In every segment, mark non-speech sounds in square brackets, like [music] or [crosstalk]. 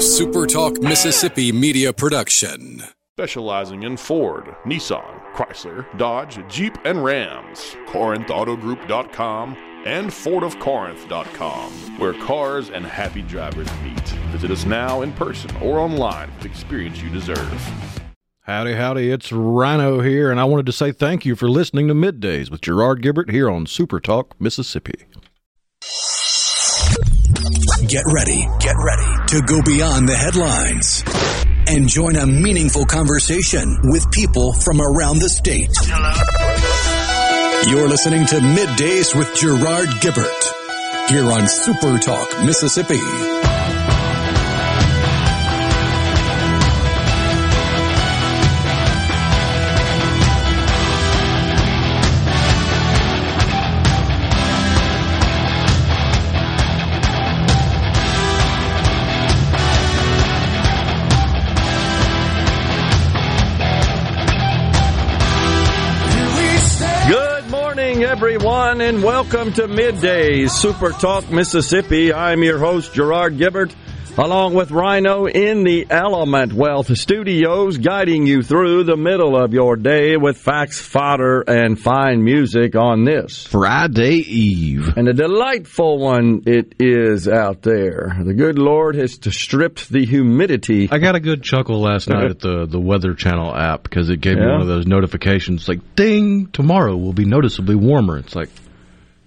SuperTalk Mississippi media production. Specializing in Ford, Nissan, Chrysler, Dodge, Jeep, and Rams. CorinthAutoGroup.com and FordofCorinth.com, where cars and happy drivers meet. Visit us now in person or online with the experience you deserve. Howdy, howdy, it's Rhino here, and I wanted to say thank you for listening to Middays with Gerard Gibert here on Super Talk, Mississippi. Get ready, get ready to go beyond the headlines and join a meaningful conversation with people from around the state. You're listening to Middays with Gerard Gibert here on Super Talk, Mississippi. Everyone, and welcome to Middays Super Talk Mississippi. I'm your host, Gerard Gibert, along with Rhino in the Element Wealth Studios, guiding you through the middle of your day with facts, fodder, and fine music on this Friday Eve. And a delightful one it is out there. The good Lord has stripped the humidity. I got a good chuckle last night at the, the Weather Channel app because it gave me one of those notifications like, ding, tomorrow will be noticeably warmer. It's like,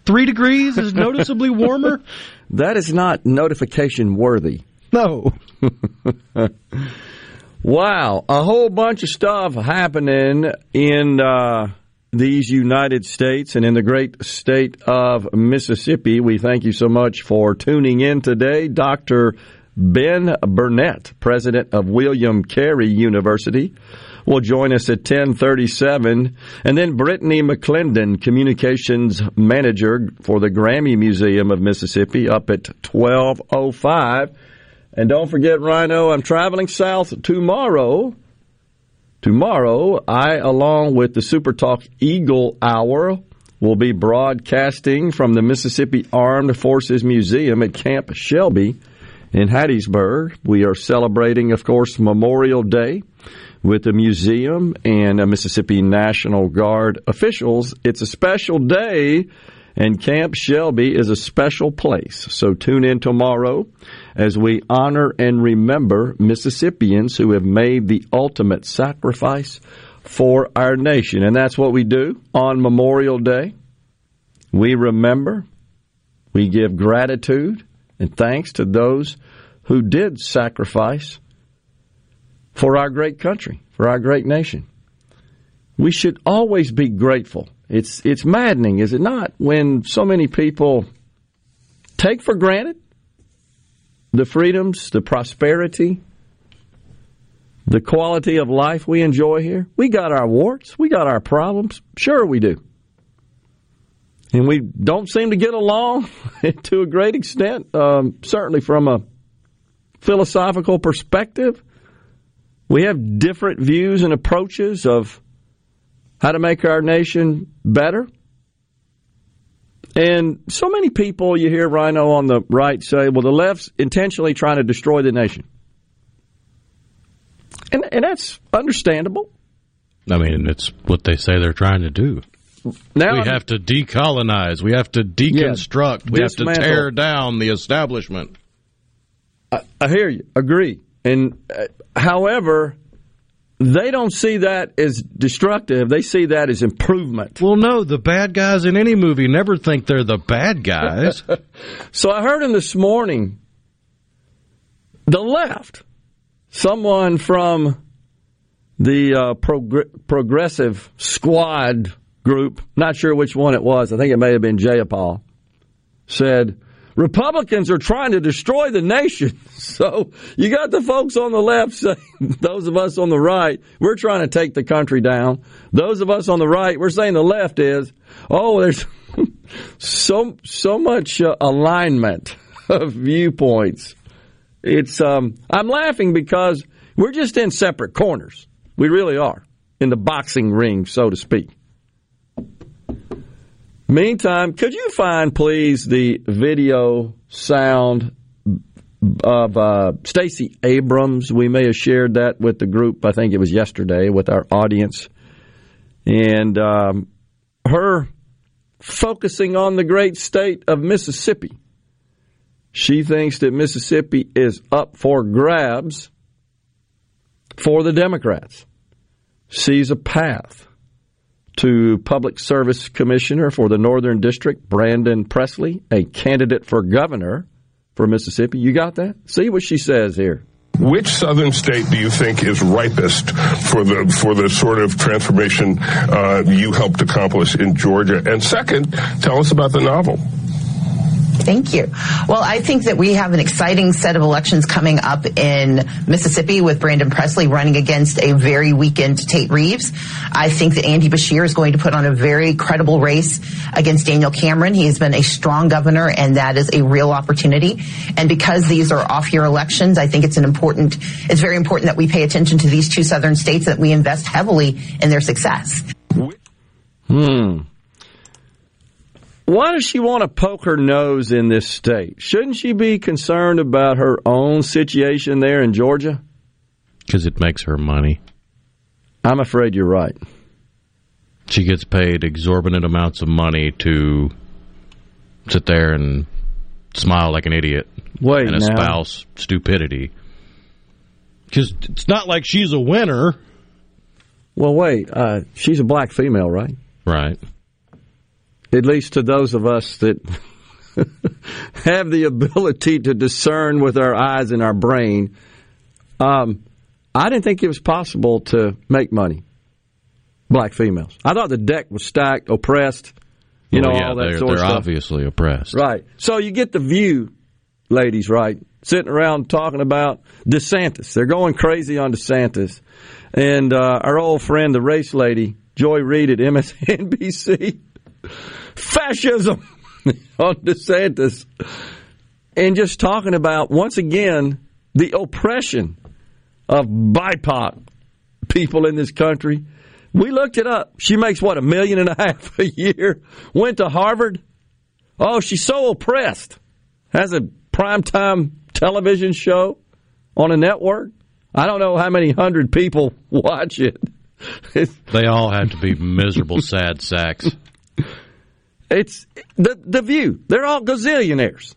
three degrees is noticeably warmer? [laughs] That is not notification worthy. No. [laughs] Wow, a whole bunch of stuff happening in uh, these United States and in the great state of Mississippi. We thank you so much for tuning in today. Dr. Ben Burnett, president of William Carey University, will join us at 1037. And then Brittany McClendon, communications manager for the Grammy Museum of Mississippi, up at 1205. And don't forget, Rhino, I'm traveling south tomorrow. Tomorrow, I, along with the Super Talk Eagle Hour, will be broadcasting from the Mississippi Armed Forces Museum at Camp Shelby in Hattiesburg. We are celebrating, of course, Memorial Day with the museum and Mississippi National Guard officials. It's a special day, and Camp Shelby is a special place. So tune in tomorrow as we honor and remember Mississippians who have made the ultimate sacrifice for our nation. And that's what we do on Memorial Day. We remember, we give gratitude and thanks to those who did sacrifice for our great country, for our great nation. We should always be grateful. It's it's maddening, is it not, when so many people take for granted the freedoms, the prosperity, the quality of life we enjoy here. We got our warts, we got our problems. Sure we do. And we don't seem to get along [laughs] to a great extent, um, certainly from a philosophical perspective. We have different views and approaches of how to make our nation better. And so many people you hear Rhino on the right say, well, the left's intentionally trying to destroy the nation. And, and that's understandable. I mean, it's what they say they're trying to do. Now we have to decolonize. We have to deconstruct. we have to tear down the establishment. I hear you. Agree. And uh, however, they don't see that as destructive. They see that as improvement. Well, no, the bad guys in any movie never think they're the bad guys. [laughs] So I heard him this morning. The left, someone from the uh, progr- progressive squad group, not sure which one it was. I think it may have been Jayapal, said Republicans are trying to destroy the nation. [laughs] So you got the folks on the left saying, [laughs] those of us on the right, we're trying to take the country down. Those of us on the right, we're saying the left is, oh, there's [laughs] so so much uh, alignment of viewpoints. It's um, I'm laughing because we're just in separate corners. We really are in the boxing ring, so to speak. Meantime, could you find, please, the video sound of uh, Stacey Abrams. We may have shared that with the group. I think it was yesterday with our audience, and um, her focusing on the great state of Mississippi. She thinks that Mississippi is up for grabs for the Democrats. Sees a path to Public Service Commissioner for the Northern District, Brandon Presley, a candidate for governor for Mississippi. You got that? See what she says here. Which southern state do you think is ripest for the for the sort of transformation uh, you helped accomplish in Georgia? And second, tell us about the novel. Thank you. Well, I think that we have an exciting set of elections coming up in Mississippi with Brandon Presley running against a very weakened Tate Reeves. I think that Andy Beshear is going to put on a very credible race against Daniel Cameron. He has been a strong governor and that is a real opportunity. And because these are off year elections, I think it's an important, it's very important that we pay attention to these two southern states that we invest heavily in their success. Hmm. Why does she want to poke her nose in this state? Shouldn't she be concerned about her own situation there in Georgia? Because it makes her money. I'm afraid you're right. She gets paid exorbitant amounts of money to sit there and smile like an idiot Wait and now. espouse stupidity. Because it's not like she's a winner. Well, wait. Uh, she's a black female, right? Right. At least to those of us that [laughs] have the ability to discern with our eyes and our brain. Um, I didn't think it was possible to make money. Black females. I thought the deck was stacked, oppressed. You Well, know yeah, all that they're, sort of they're stuff. obviously oppressed. Right. So you get the view, ladies, right? Sitting around talking about DeSantis. They're going crazy on DeSantis. And uh, our old friend, the race lady, Joy Reid at MSNBC, [laughs] fascism [laughs] on DeSantis. And just talking about, once again, the oppression of BIPOC people in this country. We looked it up. She makes, what, a million and a half [laughs] a year? Went to Harvard? Oh, she's so oppressed. Has a primetime television show on a network. I don't know how many hundred people [laughs] watch it. They all have to be miserable, sad sacks. It's the the view. They're all gazillionaires.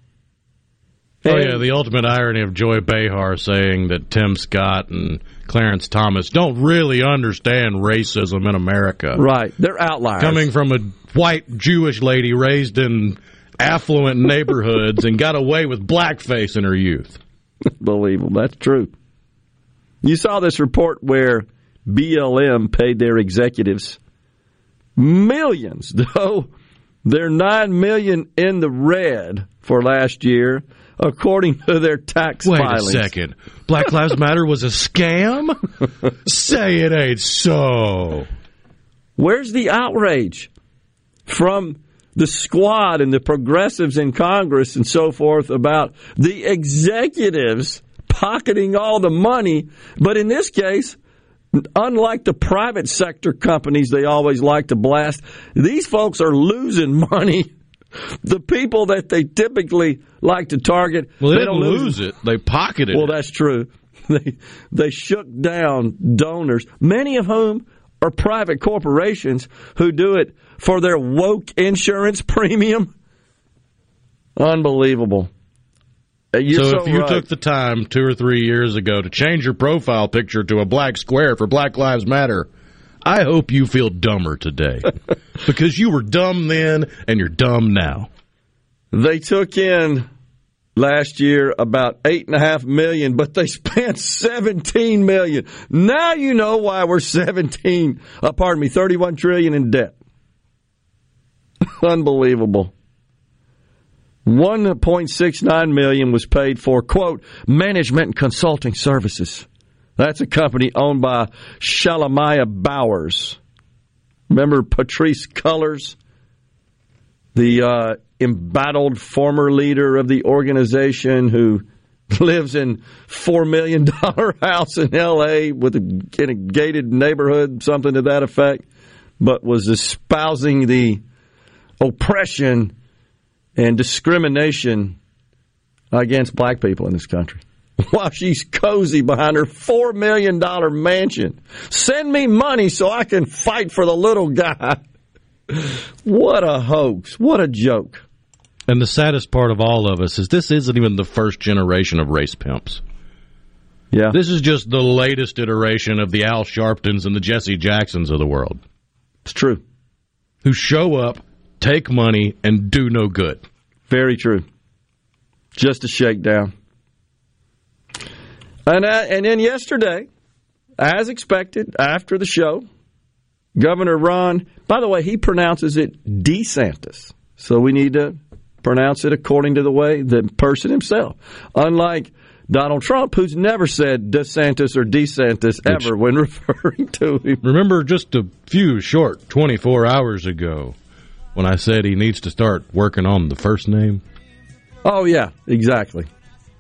Oh yeah, the ultimate irony of Joy Behar saying that Tim Scott and Clarence Thomas don't really understand racism in America. right. They're outliers. Coming from a white Jewish lady raised in affluent neighborhoods and got away with blackface in her youth. [laughs] Believable. That's true. You saw this report where BLM paid their executives millions, though they're nine million in the red for last year, according to their tax Wait filings. a second. Black Lives Matter was a scam? Say it ain't so. Where's the outrage from the squad and the progressives in Congress and so forth about the executives pocketing all the money? But in this case, unlike the private sector companies they always like to blast, these folks are losing [laughs] money. The people that they typically like to target, Well, they, they don't lose it. They pocketed well, it. Well, that's true. [laughs] They they shook down donors, many of whom are private corporations who do it for their woke insurance [laughs] premium. Unbelievable. You're so, so, if you right. took the time two or three years ago to change your profile picture to a black square for Black Lives Matter, I hope you feel dumber today [laughs] because you were dumb then and you're dumb now. they took in last year about eight and a half million, but they [laughs] spent seventeen million. Now you know why we're seventeen. Uh, pardon me, thirty-one trillion in debt. [laughs] Unbelievable. 1.69 million was paid for quote management and consulting services. That's a company owned by Shalomyah Bowers. Remember Patrisse Cullors, the uh, embattled former leader of the organization who [laughs] lives in four million dollar [laughs] house in L.A. with a, in a gated neighborhood, something to that effect, but was espousing the oppression and discrimination against black people in this country [laughs] while she's cozy behind her $4 million mansion. Send me money so I can fight for the little guy. [laughs] What a hoax. What a joke. And the saddest part of all of us is this isn't even the first generation of race pimps. Yeah. This is just the latest iteration of the Al Sharptons and the Jesse Jacksons of the world. It's true. Who show up, take money, and do no good. Very true. Just a shakedown. And, uh, and then yesterday, as expected, after the show, Governor Ron, by the way, he pronounces it DeSantis. So we need to pronounce it according to the way the person himself. Unlike Donald Trump, who's never said DeSantis or DeSantis ever when [laughs] referring to him. Remember just a few short 24 hours ago when I said he needs to start working on the first name? Oh, yeah, exactly.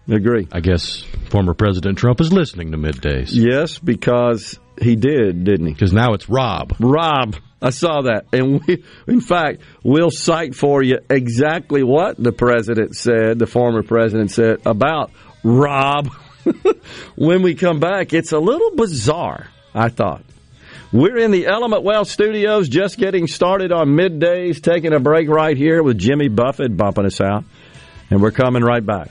Agree. I guess former President Trump is listening to middays. Yes, because he did, didn't he? Because now it's Rob. Rob. I saw that. And we, in fact, we'll cite for you exactly what the president said, the former president said about Rob. [laughs] when we come back, it's a little bizarre, I thought. We're in the Element Wealth studios, just getting started on middays, taking a break right here with Jimmy Buffett bumping us out. And we're coming right back.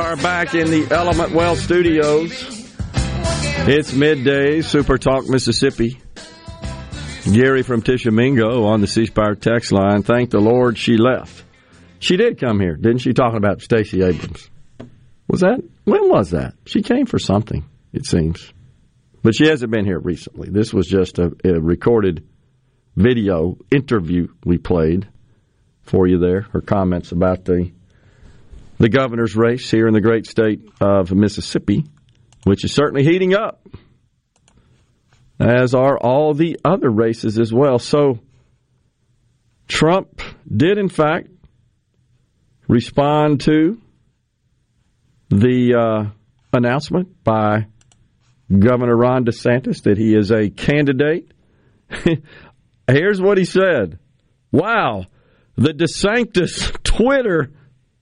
Are back in the Element Wealth studios. It's midday, Super Talk Mississippi. Gary from Tishomingo on the C Spire text line. Thank the Lord she left. She did come here, didn't she? Talking about Stacey Abrams. Was that when was that? She came for something, it seems, but she hasn't been here recently. This was just a, a recorded video interview we played for you there. Her comments about the the governor's race here in the great state of Mississippi, which is certainly heating up, as are all the other races as well. So, Trump did, in fact, respond to the uh, announcement by Governor Ron DeSantis that he is a candidate. [laughs] Here's what he said Wow, the DeSantis Twitter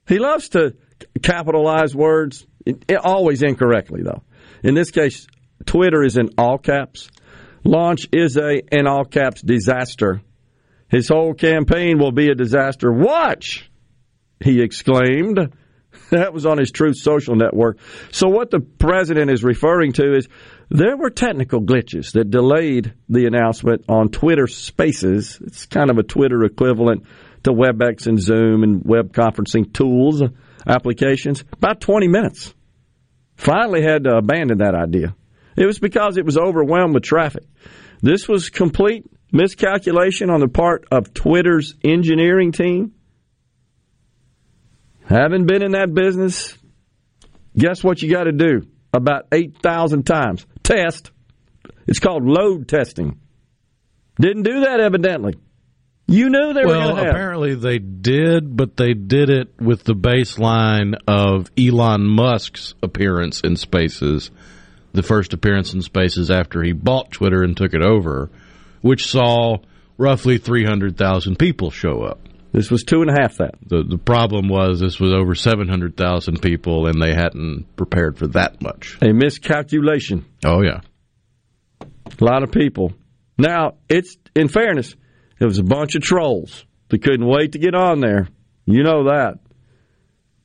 he loves to capitalize words, always incorrectly, though. In this case, Twitter is in all caps. Launch is a, in all caps, disaster. His whole campaign will be a disaster. Watch! He exclaimed. [laughs] That was on his Truth Social network. So, what the president is referring to is there were technical glitches that delayed the announcement on Twitter Spaces. It's kind of a Twitter equivalent to WebEx and Zoom and web conferencing tools, applications, about 20 minutes. Finally had to abandon that idea. It was because it was overwhelmed with traffic. This was complete miscalculation on the part of Twitter's engineering team. Having been in that business, guess what you got to do about 8,000 times? Test. It's called load testing. Didn't do that evidently. You knew they well, were going to have. apparently they did, but they did it with the baseline of Elon Musk's appearance in Spaces, the first appearance in Spaces after he bought Twitter and took it over, which saw roughly 300,000 people show up. This was two and a half that. The the problem was this was over 700,000 people and they hadn't prepared for that much. A miscalculation. Oh yeah. A lot of people. Now, it's in fairness, it was a bunch of trolls that couldn't wait to get on there. You know that.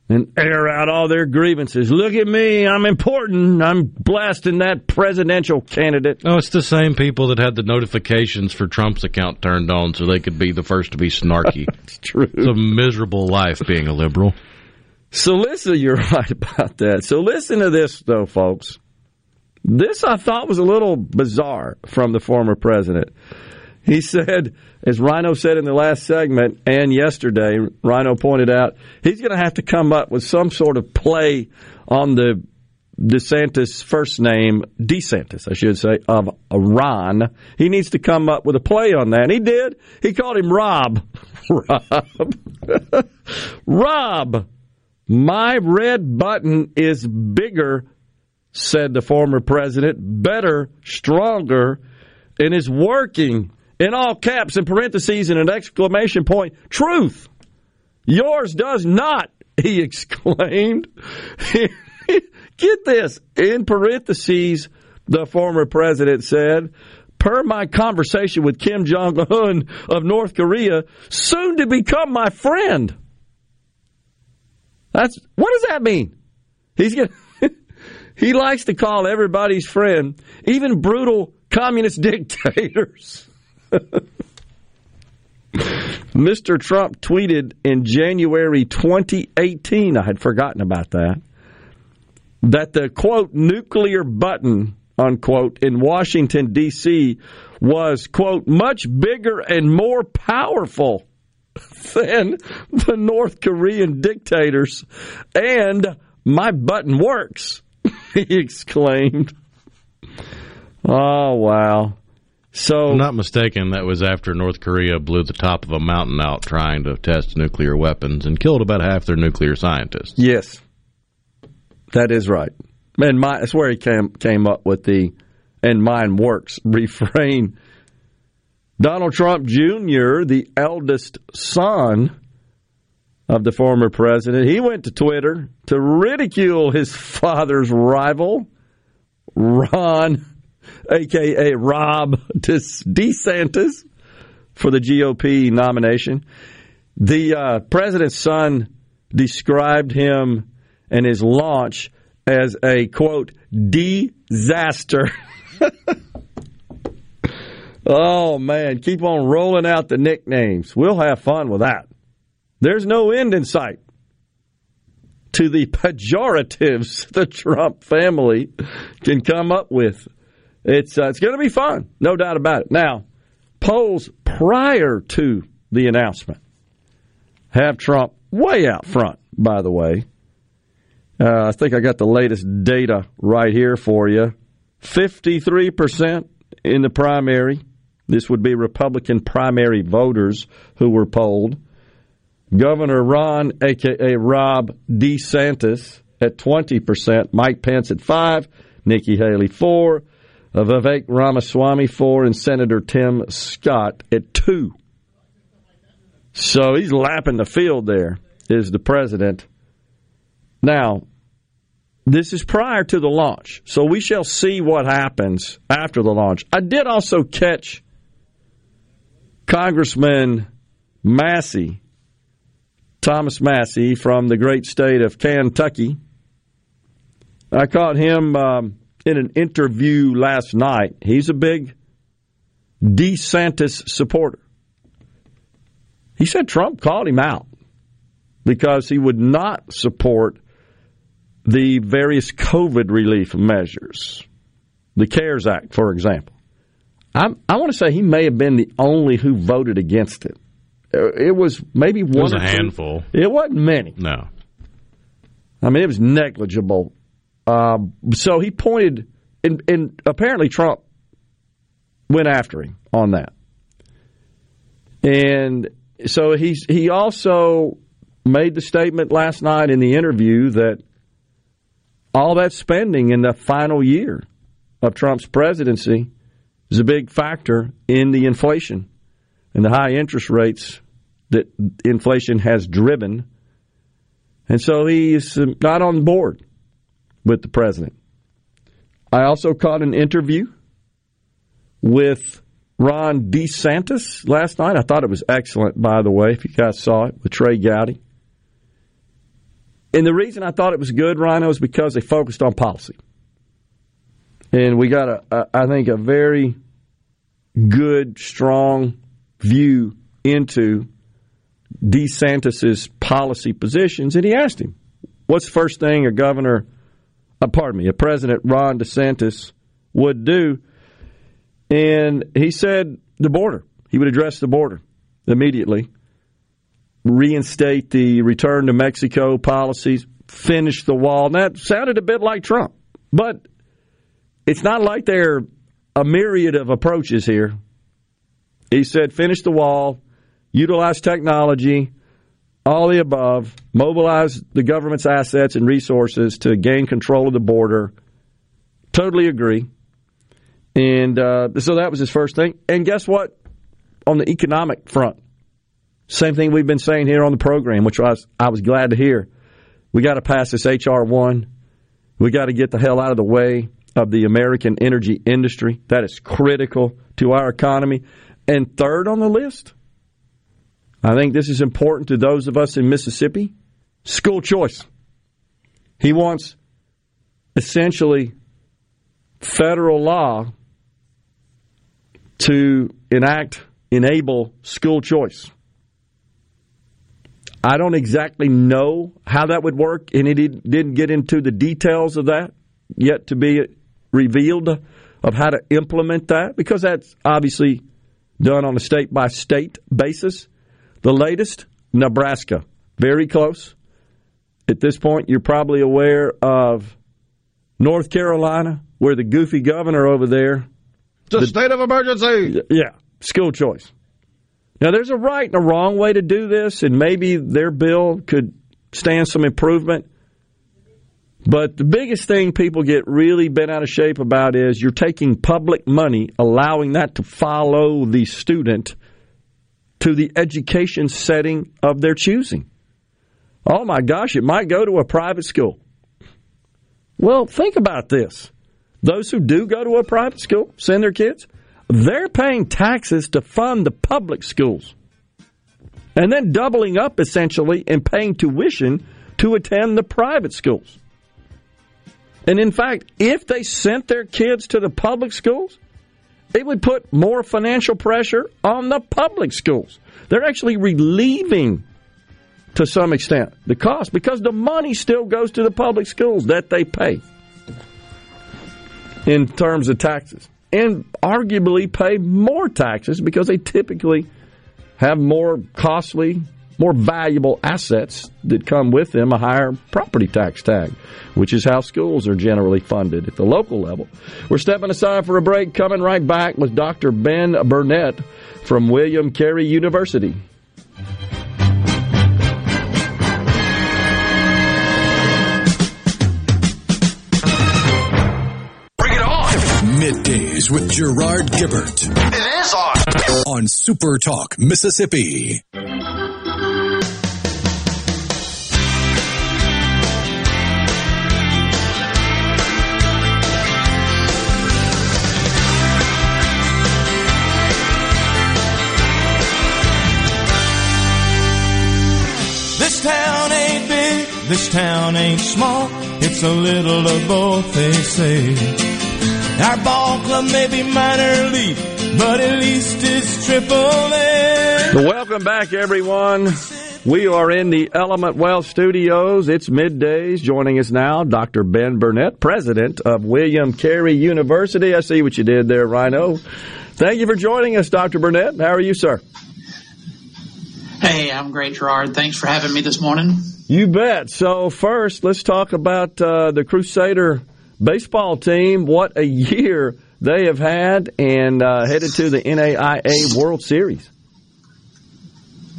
and air out all their grievances. Look at me, I'm important. I'm blasting that presidential candidate. Oh, it's the same people that had the notifications for Trump's account turned on so they could be the first to be snarky. [laughs] it's true. It's a miserable life being a liberal. So listen, [laughs] you're right about that. So listen to this, though, folks. This I thought was a little bizarre from the former president. He said, as Rhino said in the last segment and yesterday, Rhino pointed out, he's going to have to come up with some sort of play on the DeSantis first name, DeSantis, I should say, of Ron. He needs to come up with a play on that. And he did. He called him Rob. [laughs] Rob. [laughs] Rob. My red button is bigger, said the former president, better, stronger, and is working in all caps and parentheses and an exclamation point, truth. Yours does not, [laughs] he exclaimed. [laughs] Get this, in parentheses, the former president said, per my conversation with Kim Jong un of North Korea, soon to become my friend. That's what does that mean? He's gonna, [laughs] he likes to call everybody's friend, even brutal communist dictators. Mr. Trump tweeted in January 2018, I had forgotten about that, that the quote nuclear button unquote in Washington D.C. was quote much bigger and more powerful than the North Korean dictators and my button works [laughs] he exclaimed oh wow so I'm not mistaken, that was after North Korea blew the top of a mountain out trying to test nuclear weapons and killed about half their nuclear scientists. Yes, that is right. And my, that's where he came came up with the "and mine works" [laughs] refrain. Donald Trump Jr., the eldest son of the former president, he went to Twitter to ridicule his father's rival, Ron aka Rob DeSantis, for the GOP nomination. The uh, president's son described him and his launch as a quote disaster. [laughs] oh man, keep on rolling out the nicknames. We'll have fun with that. There's no end in sight to the pejoratives [laughs] the Trump family can come up with it's uh, it's going to be fun, no doubt about it. Now, polls prior to the announcement have Trump way out front. By the way, uh, I think I got the latest data right here for you. Fifty-three percent in the primary. This would be Republican primary voters who were polled. Governor Ron, aka Rob DeSantis, at twenty percent. Mike Pence at five. Nikki Haley four. Vivek Ramaswamy four, and Senator Tim Scott at two. So he's lapping the field there, is the president. Now, this is prior to the launch, so we shall see what happens after the launch. I did also catch Congressman Massie, Thomas Massie from the great state of Kentucky. I caught him. Um, in an interview last night, he's a big DeSantis supporter. He said Trump called him out because he would not support the various COVID relief measures, the CARES Act, for example. I'm, i want to say he may have been the only who voted against it. Uh, it was maybe one. It was a handful. It wasn't many. No. I mean, it was negligible um, so he pointed, and, and apparently Trump went after him on that. And so he's he also made the statement last night in the interview that all that spending in the final year of Trump's presidency is a big factor in the inflation and the high interest rates that inflation has driven. And so he's not on board with the president. I also caught an interview with Ron DeSantis last night. I thought it was excellent, by the way, if you guys saw it, with Trey Gowdy. And the reason I thought it was good, Rhino, is because they focused on policy. And we got, a, a I think, a very good, strong view into DeSantis's policy positions. And he asked him, what's the first thing a governor, uh, pardon me, a President Ron DeSantis would do? And he said the border. He would address the border immediately, reinstate the return to Mexico policies, finish the wall. And that sounded a bit like Trump, but it's not like there are a myriad of approaches here. He said, finish the wall, utilize technology, all the above, mobilize the government's assets and resources to gain control of the border. Totally agree. And uh, so that was his first thing. And guess what? On the economic front, same thing we've been saying here on the program, which I was, I was glad to hear. We got to pass this HR one. We got to get the hell out of the way of the American energy industry. That is critical to our economy. And third on the list, I think this is important to those of us in Mississippi school choice. He wants essentially federal law to enact, enable school choice. I don't exactly know how that would work, and he didn't get into the details of that yet to be revealed of how to implement that because that's obviously done on a state by state basis. The latest, Nebraska, very close. At this point, you're probably aware of North Carolina, where the goofy governor over there. It's a the, state of emergency. Yeah, school choice. Now, there's a right and a wrong way to do this, and maybe their bill could stand some improvement. But the biggest thing people get really bent out of shape about is you're taking public money, allowing that to follow the student to the education setting of their choosing. Oh my gosh, it might go to a private school. Well, think about this. Those who do go to a private school, send their kids, they're paying taxes to fund the public schools. And then doubling up essentially and paying tuition to attend the private schools. And in fact, if they sent their kids to the public schools, it would put more financial pressure on the public schools. They're actually relieving, to some extent, the cost because the money still goes to the public schools that they pay in terms of taxes. And arguably pay more taxes because they typically have more costly more valuable assets that come with them a higher property tax tag, which is how schools are generally funded at the local level. We're stepping aside for a break, coming right back with Dr. Ben Burnett from William Carey University. Bring it on! Middays with Gerard Gibert. It is on! On Super Talk, Mississippi. This town ain't small, it's a little of both, they say. Our ball club may be minor league, but at least it's triple A. Welcome back, everyone. We are in the Element Wealth Studios. It's middays. Joining us now, Dr. Ben Burnett, president of William Carey University. I see what you did there, Rhino. Thank you for joining us, Dr. Burnett. How are you, sir? Hey, I'm great, Gerard. Thanks for having me this morning. You bet. So, first, let's talk about uh, the Crusader baseball team. What a year they have had and uh, headed to the NAIA World Series.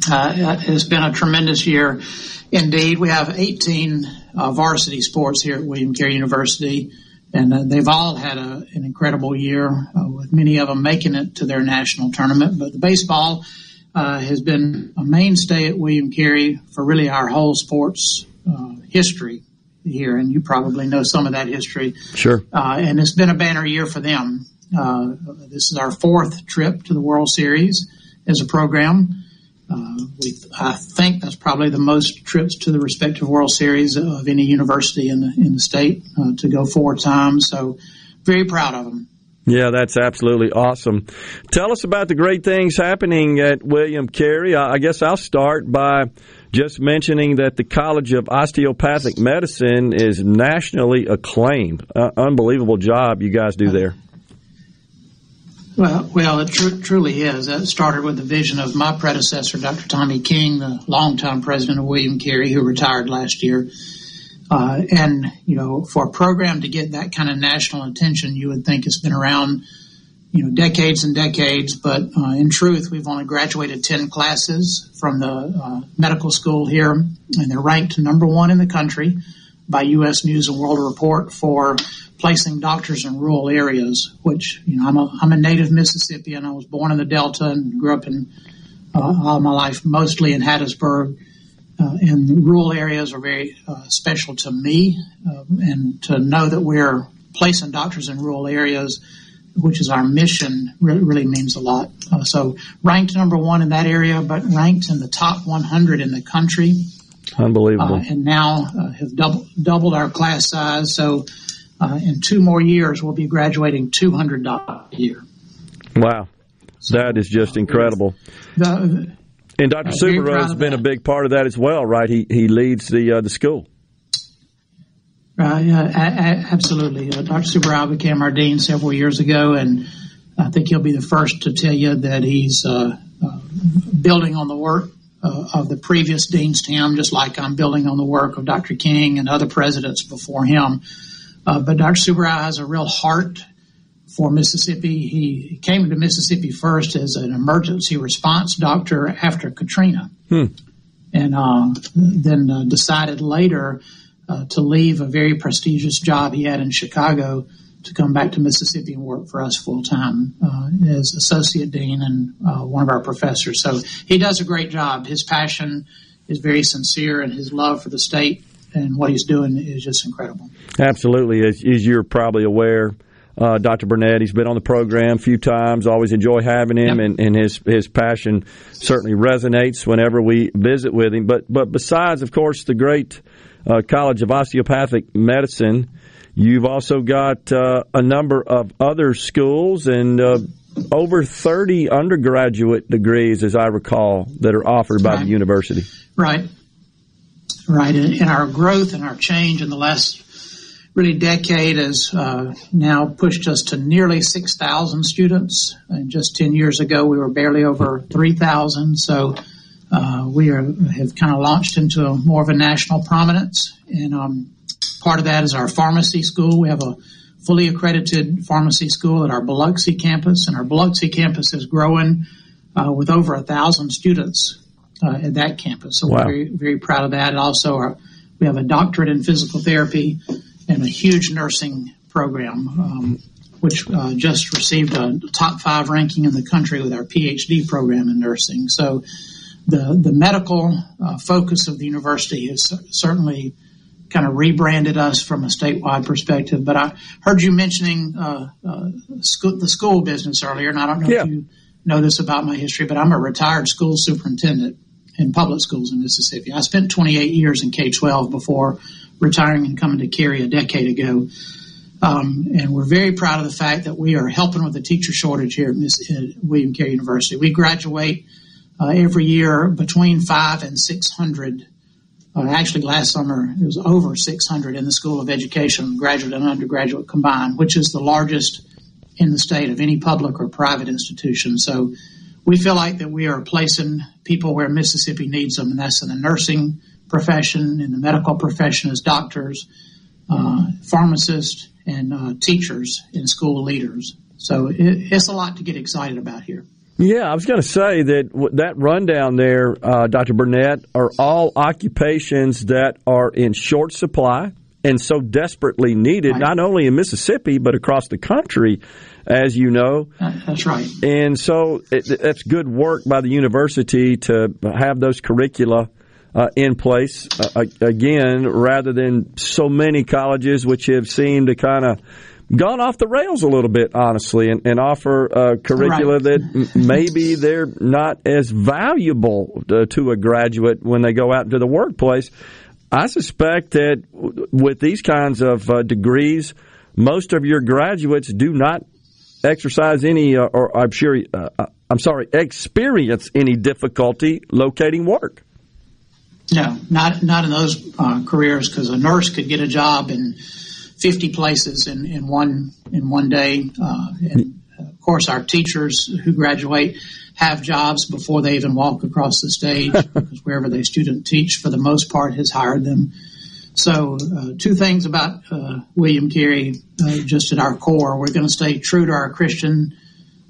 Uh, it's been a tremendous year indeed. We have 18 uh, varsity sports here at William Carey University, and uh, they've all had a, an incredible year, uh, with many of them making it to their national tournament. But the baseball uh, has been a mainstay at William Carey for really our whole sports uh, history here, and you probably know some of that history. Sure. Uh, and it's been a banner year for them. Uh, this is our fourth trip to the World Series as a program, Uh, we, I think that's probably the most trips to the respective World Series of any university in the in the state uh, to go four times. So, very proud of them. Yeah, that's absolutely awesome. Tell us about the great things happening at William Carey. I guess I'll start by just mentioning that the College of Osteopathic Medicine is nationally acclaimed. Uh, unbelievable job you guys do there. Well, well, it tr- truly is. It started with the vision of my predecessor, Dr. Tommy King, the longtime president of William Carey, who retired last year. Uh, and, you know, for a program to get that kind of national attention, you would think it's been around, you know, decades and decades. But uh, in truth, we've only graduated 10 classes from the uh, medical school here, and they're ranked number one in the country by U.S. News and World Report for placing doctors in rural areas, which, you know, I'm a, I'm a native Mississippian. I was born in the Delta and grew up in uh, all my life, mostly in Hattiesburg uh, and rural areas are very uh, special to me. Uh, and to know that we're placing doctors in rural areas, which is our mission, really, really means a lot. Uh, so ranked number one in that area, but ranked in the top 100 in the country. Unbelievable. Uh, and now uh, have double, doubled our class size. So in two more years, we'll be graduating 200 doctors a year. Wow. That is just incredible. The, and Dr. Subbarao has been that. a big part of that as well, right? He he leads the uh, the school. Uh, yeah, a- absolutely. Uh, Dr. Subbarao became our dean several years ago, and I think he'll be the first to tell you that he's uh, uh building on the work uh, of the previous dean's team, just like I'm building on the work of Dr. King and other presidents before him. Uh, but Dr. Subbarao has a real heart for Mississippi. He came to Mississippi first as an emergency response doctor after Katrina, hmm. and uh, then uh, decided later uh, to leave a very prestigious job he had in Chicago to come back to Mississippi and work for us full time uh, as associate dean and uh, one of our professors. So he does a great job. His passion is very sincere, and his love for the state and what he's doing is just incredible. Absolutely, as, as you're probably aware uh, Dr. Burnett. He's been on the program a few times. Always enjoy having him, yep. and, and his his passion certainly resonates whenever we visit with him. But but besides, of course, the great uh, College of Osteopathic Medicine, you've also got uh, a number of other schools and uh, over 30 undergraduate degrees, as I recall, that are offered by right. the university. Right. Right. And our growth and our change in the last really decade has uh, now pushed us to nearly 6,000 students. And just 10 years ago, we were barely over 3,000. So uh, we are, have kind of launched into a, more of a national prominence. And um, part of that is our pharmacy school. We have a fully accredited pharmacy school at our Biloxi campus, and our Biloxi campus is growing uh, with over a thousand students uh, at that campus. So wow. we're very, very proud of that. And also, our, we have a doctorate in physical therapy and a huge nursing program, um, which uh, just received a top five ranking in the country with our PhD program in nursing. So the the medical uh, focus of the university has certainly kind of rebranded us from a statewide perspective. But I heard you mentioning uh, uh school, the school business earlier, and I don't know yeah. if you know this about my history, but I'm a retired school superintendent in public schools in Mississippi. I spent 28 years in K 12 before retiring and coming to Carey a decade ago. Um, and we're very proud of the fact that we are helping with the teacher shortage here at, Miss, at William Carey University. We graduate uh, every year between five and 600. Uh, actually, last summer it was over 600 in the School of Education, graduate and undergraduate combined, which is the largest in the state of any public or private institution. So we feel like that we are placing people where Mississippi needs them, and that's in the nursing profession, in the medical profession as doctors, uh, pharmacists, and uh, teachers and school leaders. So it, it's a lot to get excited about here. Yeah, I was going to say that that rundown there, uh, Dr. Burnett, are all occupations that are in short supply and so desperately needed, right. not only in Mississippi but across the country, as you know. That's right. And so it, that's good work by the university to have those curricula uh, in place uh, again, rather than so many colleges which have seemed to kind of gone off the rails a little bit, honestly, and, and offer curricula right. that maybe they're not as valuable to, to a graduate when they go out into the workplace. I suspect that with these kinds of uh, degrees, most of your graduates do not exercise any, uh, or I'm sure, uh, uh, I'm sorry, experience any difficulty locating work. No, not not in those uh, careers because a nurse could get a job in 50 places in, in one in one day. Uh, and of course, our teachers who graduate have jobs before they even walk across the stage [laughs] because wherever they student teach, for the most part, has hired them. So, uh, two things about uh, William Carey, uh, just at our core, we're going to stay true to our Christian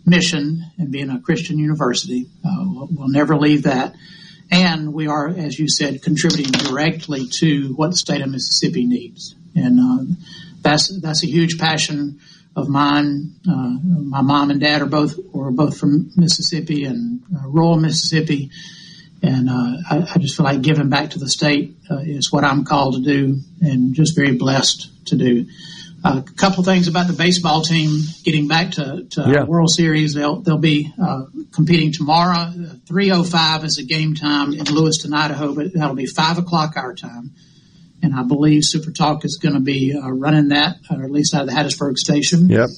mission and being a Christian university. Uh, we'll, we'll, never leave that. And we are, as you said, contributing directly to what the state of Mississippi needs. And uh, that's that's a huge passion of mine. Uh, my mom and dad are both were both from Mississippi and rural Mississippi and uh, I, I, just feel like giving back to the state uh, is what I'm called to do, and just very blessed to do. Uh, a couple things about the baseball team getting back to, to yeah. World Series. They'll they'll be uh, competing tomorrow. 3:05 is a game time in Lewiston, Idaho, but that'll be five o'clock our time. And I believe Super Talk is going to be uh, running that, or at least out of the Hattiesburg station. Yep.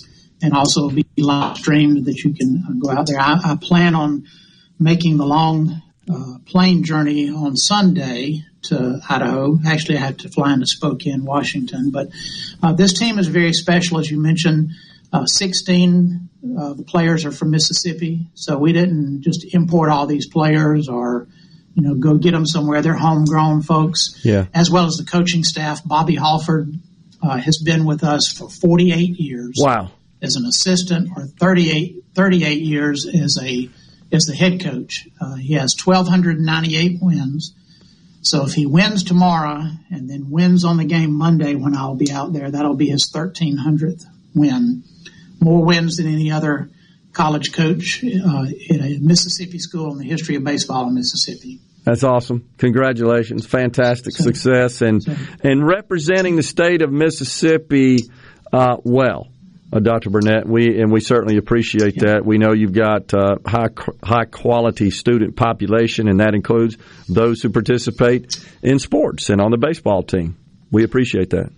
And also be live streamed that you can uh, go out there. I, I plan on making the long uh, plane journey on Sunday to Idaho. Actually, I had to fly into Spokane, Washington. But uh, this team is very special, as you mentioned. Uh, 16 of the players are from Mississippi, so we didn't just import all these players or you know go get them somewhere. They're homegrown folks, yeah. as well as the coaching staff. Bobby Halford uh, has been with us for 48 years. Wow. As an assistant, or 38, 38 years as a is the head coach. Uh, he has 1,298 wins. So if he wins tomorrow and then wins on the game Monday when I'll be out there, that'll be his 1,300th win. More wins than any other college coach uh, in a Mississippi school in the history of baseball in Mississippi. That's awesome. Congratulations. Fantastic so, success and, so. and representing the state of Mississippi uh, well uh, Dr. Burnett. We and we certainly appreciate yeah. that. We know you've got uh, high high quality student population, and that includes those who participate in sports and on the baseball team. We appreciate that.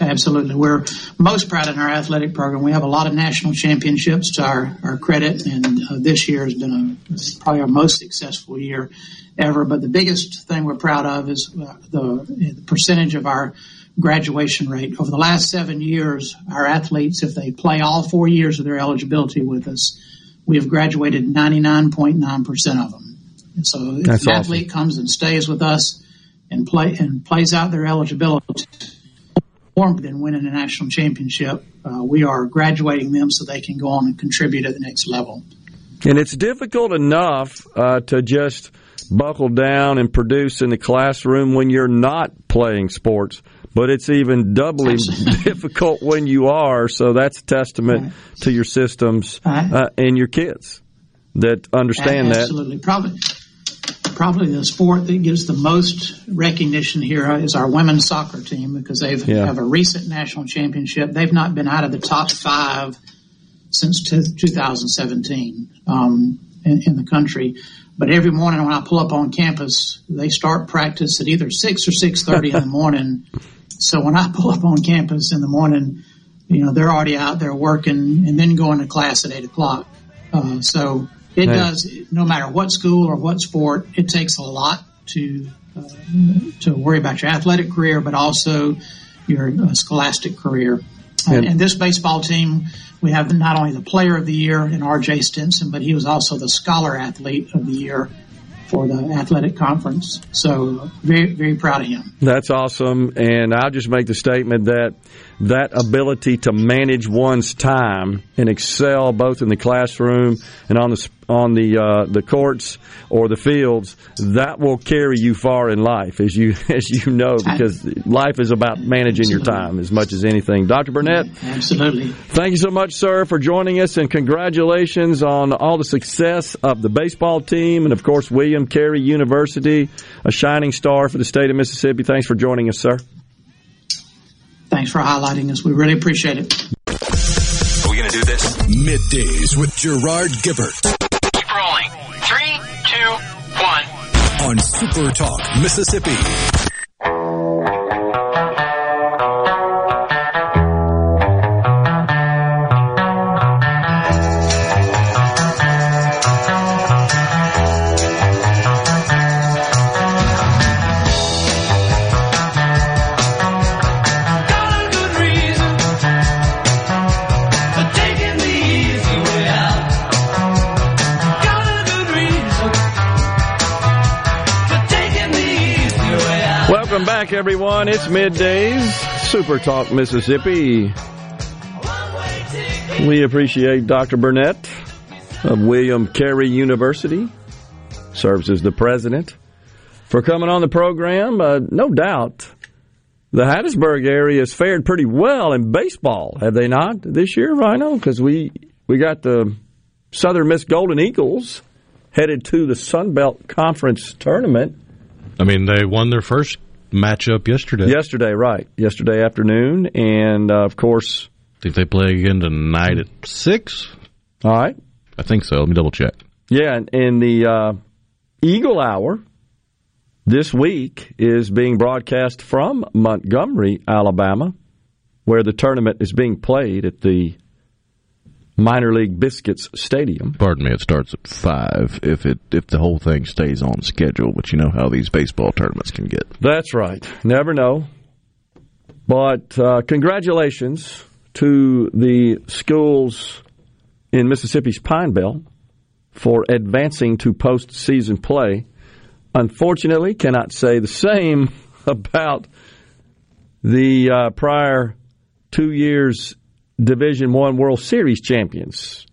Absolutely. We're most proud in our athletic program. We have a lot of national championships to our, our credit, and uh, this year has been a, probably our most successful year ever. But the biggest thing we're proud of is uh, the, the percentage of our graduation rate. Over the last seven years, our athletes, if they play all four years of their eligibility with us, we have graduated 99.9% of them. And so if That's an awesome. athlete comes and stays with us and play and plays out their eligibility, more than winning a national championship, uh, we are graduating them so they can go on and contribute at the next level. And it's difficult enough uh, to just buckle down and produce in the classroom when you're not playing sports but it's even doubly [laughs] difficult when you are. So that's a testament right. to your systems uh, and your kids that understand Absolutely. that. Absolutely. Probably, probably the sport that gives the most recognition here is our women's soccer team because they've yeah. have a recent national championship. They've not been out of the top five since 2017 um, in, in the country. But every morning when I pull up on campus, they start practice at either six or six thirty in the [laughs] morning, so when I [laughs] pull up on campus in the morning, you know, they're already out there working and then going to class at eight o'clock. Uh, so it does, no matter what school or what sport, it takes a lot to, uh, to worry about your athletic career, but also your uh, scholastic career. And, and this baseball team, we have not only the player of the year in R.J. Stinson, but he was also the scholar athlete of the year for the athletic conference. So very, very proud of him. That's awesome. And I'll just make the statement that that ability to manage one's time and excel both in the classroom and on the on the uh, the courts or the fields that will carry you far in life as you [laughs] as you know because life is about managing absolutely. your time as much as anything Dr. Burnett absolutely thank you so much sir for joining us and congratulations on all the success of the baseball team and of course William Carey University a shining star for the state of Mississippi thanks for joining us sir thanks for highlighting us. We really appreciate it. Are we going to do this? Middays with Gerard Gibert. Keep rolling. Three, two, one. On Super Talk, Mississippi. Everyone. It's middays, Super Talk Mississippi. We appreciate Dr. Burnett of William Carey University, serves as the president, for coming on the program. Uh, no doubt, the Hattiesburg area has fared pretty well in baseball, have they not, this year, Rhino? Because we, we got the Southern Miss Golden Eagles headed to the Sun Belt Conference tournament. I mean, they won their first matchup yesterday. Yesterday, right. Yesterday afternoon. And, uh, of course. I think they play again tonight at 6. All right. I think so. Let me double check. Yeah, and, and the uh, Eagle Hour this week is being broadcast from Montgomery, Alabama, where the tournament is being played at the minor league Biscuits Stadium. Pardon me, it starts at five if it if the whole thing stays on schedule, but you know how these baseball tournaments can get. That's right. Never know. But uh, congratulations to the schools in Mississippi's Pine Belt for advancing to postseason play. Unfortunately, cannot say the same [laughs] about the uh, prior two years Division One World Series champions,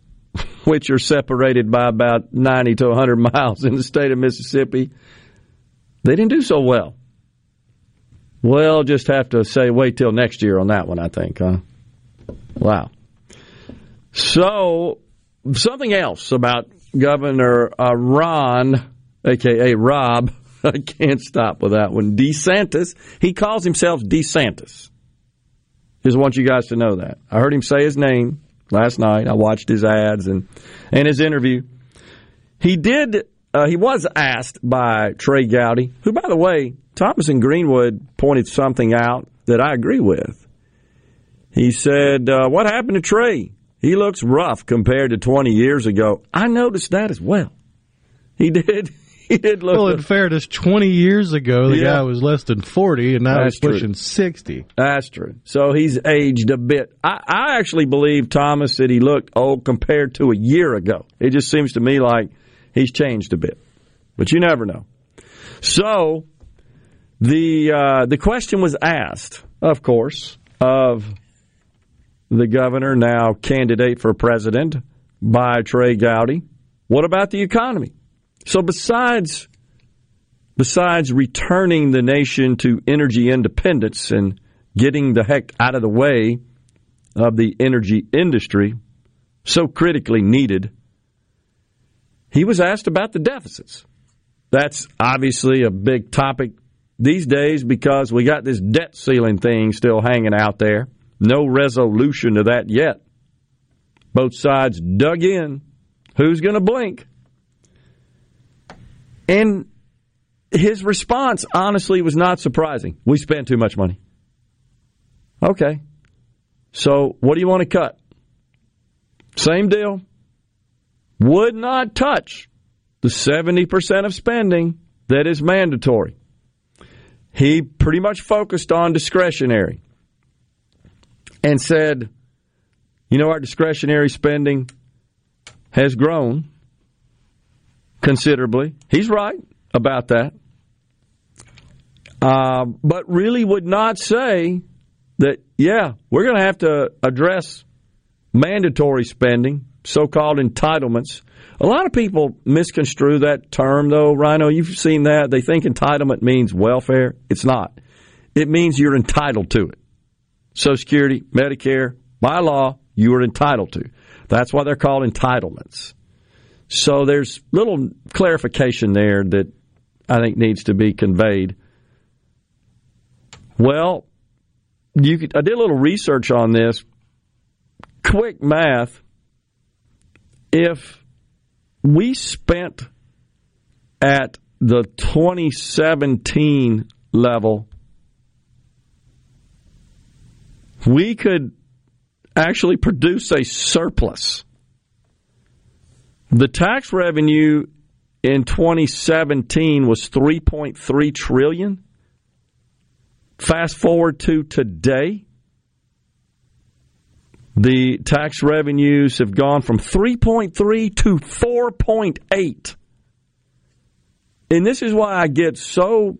which are separated by about 90 to 100 [laughs] miles in the state of Mississippi. They didn't do so well. We'll just have to say wait till next year on that one, I think, huh? Wow. So, something else about Governor uh, Ron, aka Rob, [laughs] I can't stop with that one. DeSantis, he calls himself DeSantis. Just want you guys to know that. I heard him say his name last night. I watched his ads and, and his interview. He did, uh, he was asked by Trey Gowdy, who, by the way, Thomas and Greenwood pointed something out that I agree with. He said, uh, What happened to Trey? He looks rough compared to 20 years ago. I noticed that as well. He [laughs] did. He did look. Well, in fairness, 20 years ago, the Yeah. guy was less than 40, and now That's he's true. pushing 60. That's true. So he's aged a bit. I, I actually believe Thomas that he looked old compared to a year ago. It just seems to me like he's changed a bit, but you never know. So the uh, the question was asked, of course, of the governor, now candidate for president by Trey Gowdy. What about the economy? So besides besides returning the nation to energy independence and getting the heck out of the way of the energy industry, so critically needed, he was asked about the deficits. That's obviously a big topic these days because we got this debt ceiling thing still hanging out there. No resolution to that yet. Both sides dug in. Who's going to blink? And his response, honestly, was not surprising. We spend too much money. Okay. So, what do you want to cut? Same deal. Would not touch the 70% of spending that is mandatory. He pretty much focused on discretionary and said, you know, our discretionary spending has grown considerably. He's right about that. Uh, but really would not say that, yeah, we're going to have to address mandatory spending, so called entitlements. A lot of people misconstrue that term, though, Rhino. You've seen that. They think entitlement means welfare. It's not. It means you're entitled to it. Social Security, Medicare, by law, you are entitled to. That's why they're called entitlements. So there's little clarification there that I think needs to be conveyed. Well, you could, I did a little research on this. Quick math. If we spent at the 2017 level, we could actually produce a surplus. The tax revenue in 2017 was 3.3 trillion. Fast forward to today, the tax revenues have gone from 3.3 to 4.8. And this is why I get so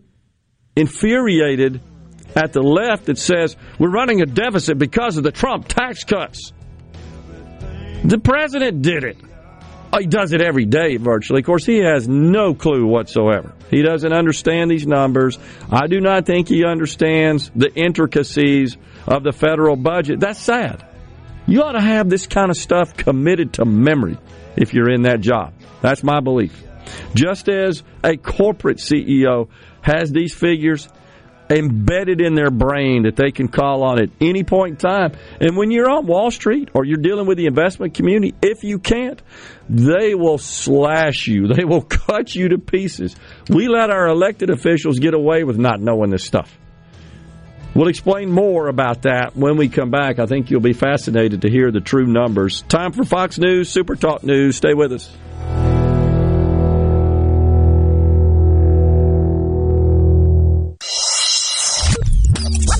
infuriated at the left that says we're running a deficit because of the Trump tax cuts. The president did it. He does it every day virtually. Of course, he has no clue whatsoever. He doesn't understand these numbers. I do not think he understands the intricacies of the federal budget. That's sad. You ought to have this kind of stuff committed to memory if you're in that job. That's my belief. Just as a corporate CEO has these figures embedded in their brain that they can call on at any point in time. And when you're on Wall Street or you're dealing with the investment community, if you can't, they will slash you. They will [laughs] cut you to pieces. We let our elected officials get away with not knowing this stuff. We'll explain more about that when we come back. I think you'll be fascinated to hear the true numbers. Time for Fox News, Super Talk News. Stay with us.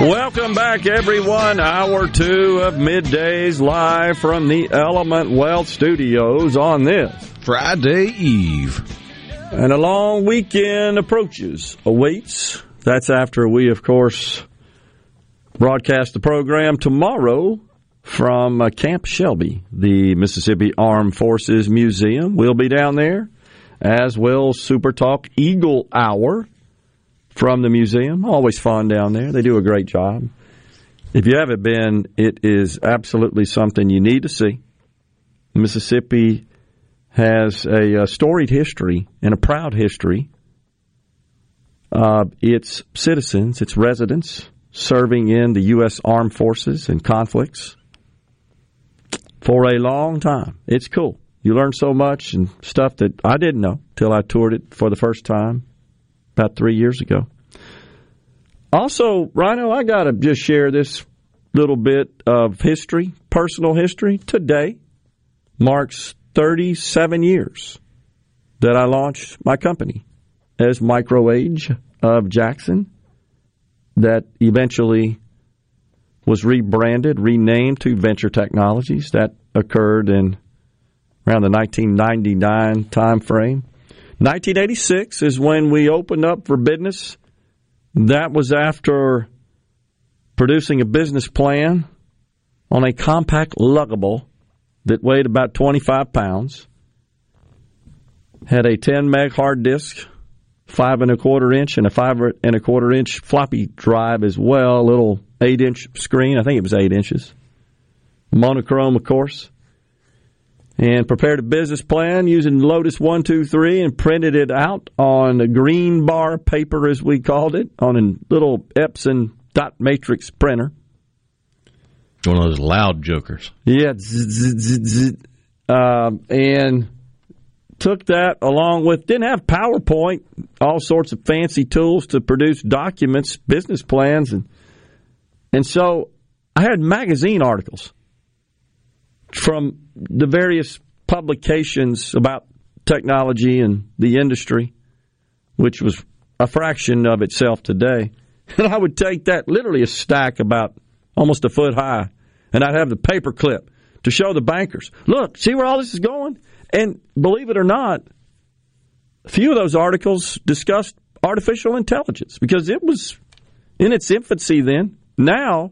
Welcome back, everyone. Hour two of middays live from the Element Wealth Studios on this Friday Eve. And a long weekend approaches, awaits. That's after we, of course, broadcast the program tomorrow from uh, Camp Shelby, the Mississippi Armed Forces Museum. We'll be down there, as will Super Talk Eagle Hour from the museum. Always fun down there. They do a great job. If you haven't been, it is absolutely something you need to see. Mississippi has a, a storied history and a proud history. Uh, its citizens, its residents, serving in the U.S. Armed Forces and conflicts for a long time. It's cool. You learn so much and stuff that I didn't know till I toured it for the first time about three years ago. Also, Rhino, I got to just share this little bit of history, personal history. Today marks 37 years that I launched my company as Microage of Jackson, that eventually was rebranded, renamed to Venture Technologies. That occurred in around the 1999 timeframe. 1986 is when we opened up for business. That was after producing a business plan on a compact luggable that weighed about 25 pounds, had a 10 meg hard disk, five and a quarter inch, and a five and a quarter inch floppy drive as well, a little eight inch screen. I think it was eight inches. Monochrome, of course and prepared a business plan using Lotus 123 and printed it out on a green bar paper, as we called it, on a little Epson dot matrix printer. One of those loud jokers. Yeah. Um, and took that along with, didn't have PowerPoint, all sorts of fancy tools to produce documents, business plans. And, and so I had magazine articles from the various publications about technology and the industry, which was a fraction of itself today. [laughs] And I would take that literally a stack about almost a foot high, and I'd have the paper clip to show the bankers, look, see where all this is going? And believe it or not, a few of those articles discussed artificial intelligence because it was in its infancy then. Now,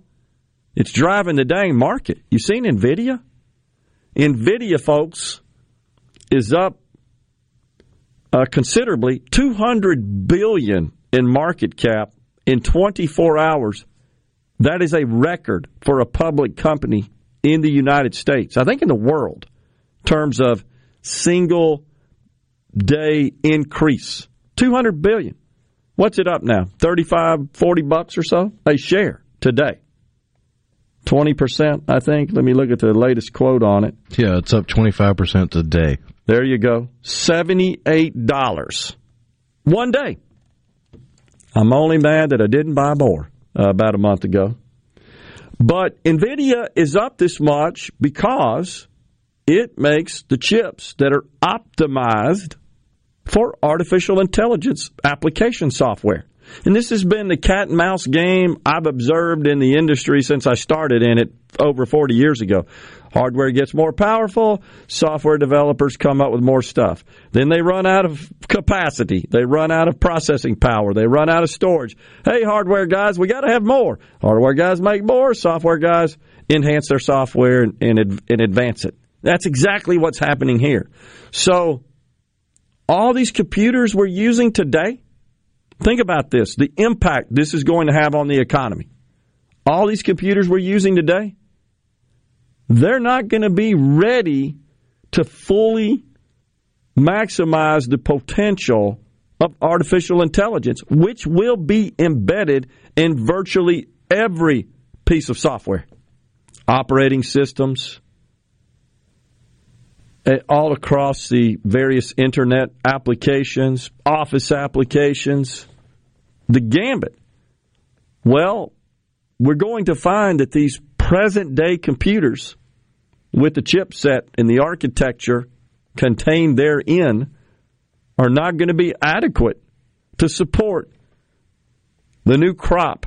It's driving the dang market. You've seen Nvidia? Nvidia, folks, is up uh, considerably, 200 billion in market cap in 24 hours. That is a record for a public company in the United States. I think in the world, in terms of single day increase. 200 billion. What's it up now? 35, 40 bucks or so a share today. 20%, I think. Let me look at the latest quote on it. Yeah, it's up 25% today. There you go. $78. One day. I'm only mad that I didn't buy more uh, about a month ago. But NVIDIA is up this much because it makes the chips that are optimized for artificial intelligence application software. And this has been the cat and mouse game I've observed in the industry since I started in it over 40 years ago. Hardware gets more powerful, software developers come up with more stuff. Then they run out of capacity, they run out of processing power, they run out of storage. Hey, hardware guys, we got to have more. Hardware guys make more, software guys enhance their software and, and, and advance it. That's exactly what's happening here. So, all these computers we're using today, think about this the impact this is going to have on the economy. All these computers we're using today, they're not going to be ready to fully maximize the potential of artificial intelligence, which will be embedded in virtually every piece of software operating systems, Uh, all across the various internet applications, office applications, the gambit. Well, we're going to find that these present day computers with the chipset and the architecture contained therein are not going to be adequate to support the new crop,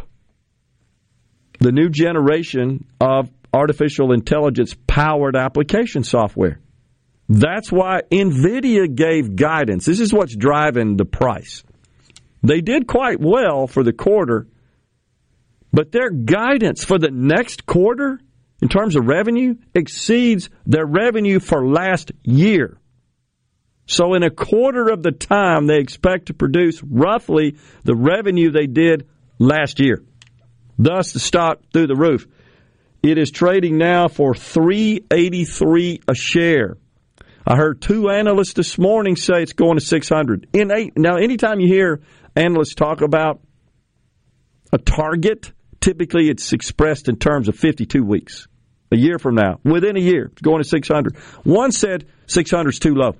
the new generation of artificial intelligence powered application software. That's why NVIDIA gave guidance. This is what's driving the price. They did quite well for the quarter, but their guidance for the next quarter in terms of revenue exceeds their revenue for last year. So, in a quarter of the time, they expect to produce roughly the revenue they did last year. Thus, the stock through the roof. It is trading now for 383 a share. I heard two analysts this morning say it's going to 600. In eight, now, anytime you hear analysts talk about a target, typically it's expressed in terms of 52 weeks. A year from now, within a year, it's going to 600. One said 600 is too low.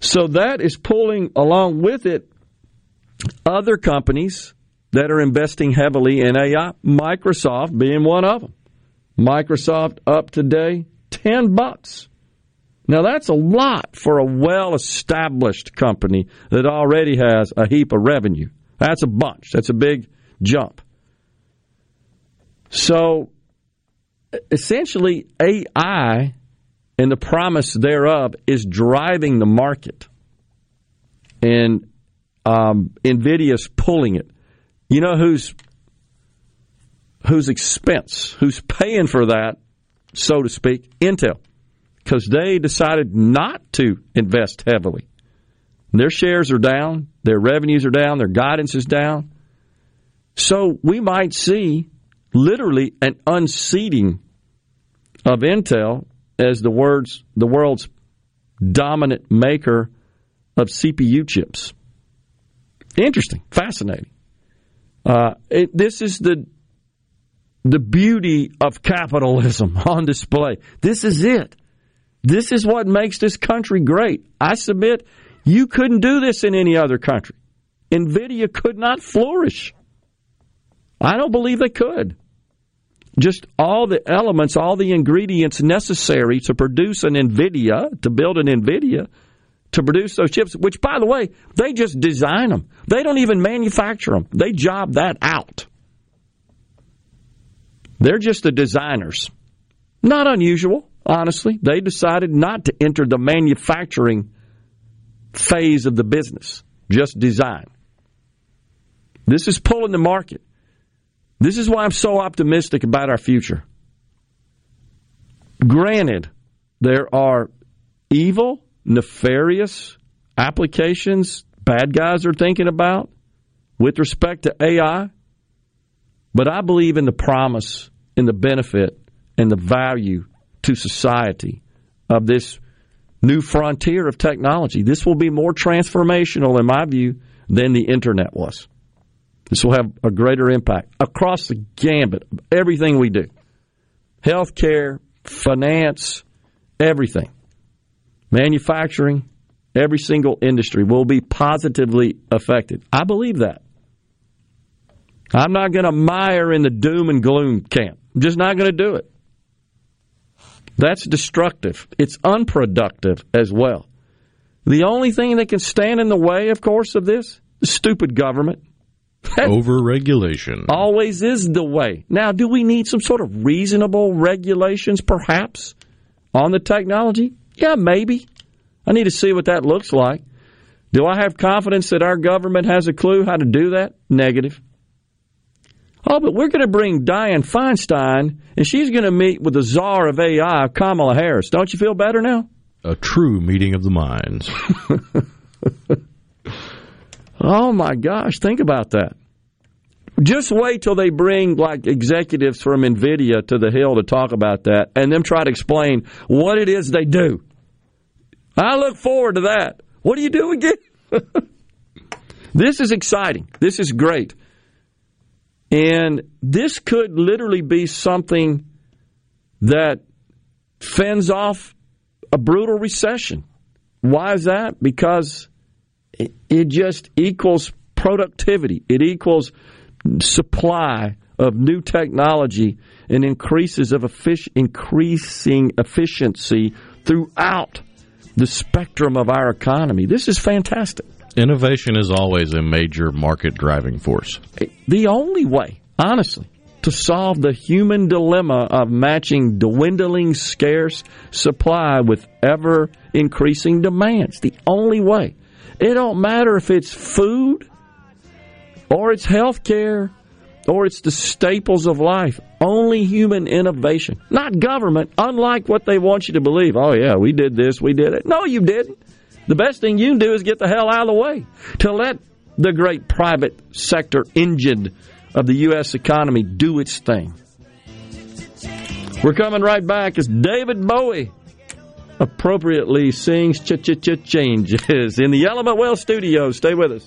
So that is pulling along with it other companies that are investing heavily in AI, Microsoft being one of them. Microsoft up today, 10 bucks. Now that's a lot for a well-established company that already has a heap of revenue. That's a bunch. That's a big jump. So essentially AI and the promise thereof is driving the market. And um, NVIDIA's pulling it. You know who's whose expense, who's paying for that, so to speak? Intel. Because they decided not to invest heavily. Their shares are down, their revenues are down, their guidance is down. So we might see literally an unseating of Intel as the words the world's dominant maker of CPU chips. Interesting, fascinating. Uh, it, this is the the beauty of capitalism [laughs] on display. This is it. This is what makes this country great. I submit you couldn't do this in any other country. Nvidia could not flourish. I don't believe they could just all the elements, all the ingredients necessary to produce an NVIDIA, to build an NVIDIA, to produce those chips, which, by the way, they just design them. They don't even manufacture them, they job that out. They're just the designers. Not unusual, honestly. They decided not to enter the manufacturing phase of the business, just design. This is pulling the market. This is why I'm so optimistic about our future. Granted, there are evil, nefarious applications bad guys are thinking about with respect to AI, but I believe in the promise, in the benefit, and the value to society of this new frontier of technology. This will be more transformational, in my view, than the internet was. This will have a greater impact across the gambit of everything we do healthcare, finance, everything, manufacturing, every single industry will be positively affected. I believe that. I'm not going to mire in the doom and gloom camp. I'm just not going to do it. That's destructive. It's unproductive as well. The only thing that can stand in the way, of course, of this, stupid government. Overregulation. Always is the way. Now, do we need some sort of reasonable regulations, perhaps, on the technology? Yeah, maybe. I need to see what that looks like. Do I have confidence that our government has a clue how to do that? Negative. Oh, but we're going to bring Dianne Feinstein, and she's going to meet with the czar of AI, Kamala Harris. Don't you feel better now? A true meeting of the minds. [laughs] oh my gosh, think about that. Just wait till they bring like executives from Nvidia to the Hill to talk about that, and them try to explain what it is they do. I look forward to that. What do you do again? [laughs] this is exciting. This is great. And this could literally be something that fends off a brutal recession. Why is that? Because it, just equals productivity, it equals supply of new technology and increases of effic- increasing efficiency throughout the spectrum of our economy. This is fantastic. Innovation is always a major market driving force. The only way, honestly, to solve the human dilemma of matching dwindling scarce supply with ever increasing demands. The only way. It don't matter if it's food or it's health care or it's the staples of life. Only human innovation, not government, unlike what they want you to believe. Oh, yeah, we did this, we did it. No, you didn't. The best thing you can do is get the hell out of the way to let the great private sector engine of the U.S. economy do its thing. We're coming right back as David Bowie appropriately sings ch ch ch changes in the Element Wealth studio. Stay with us.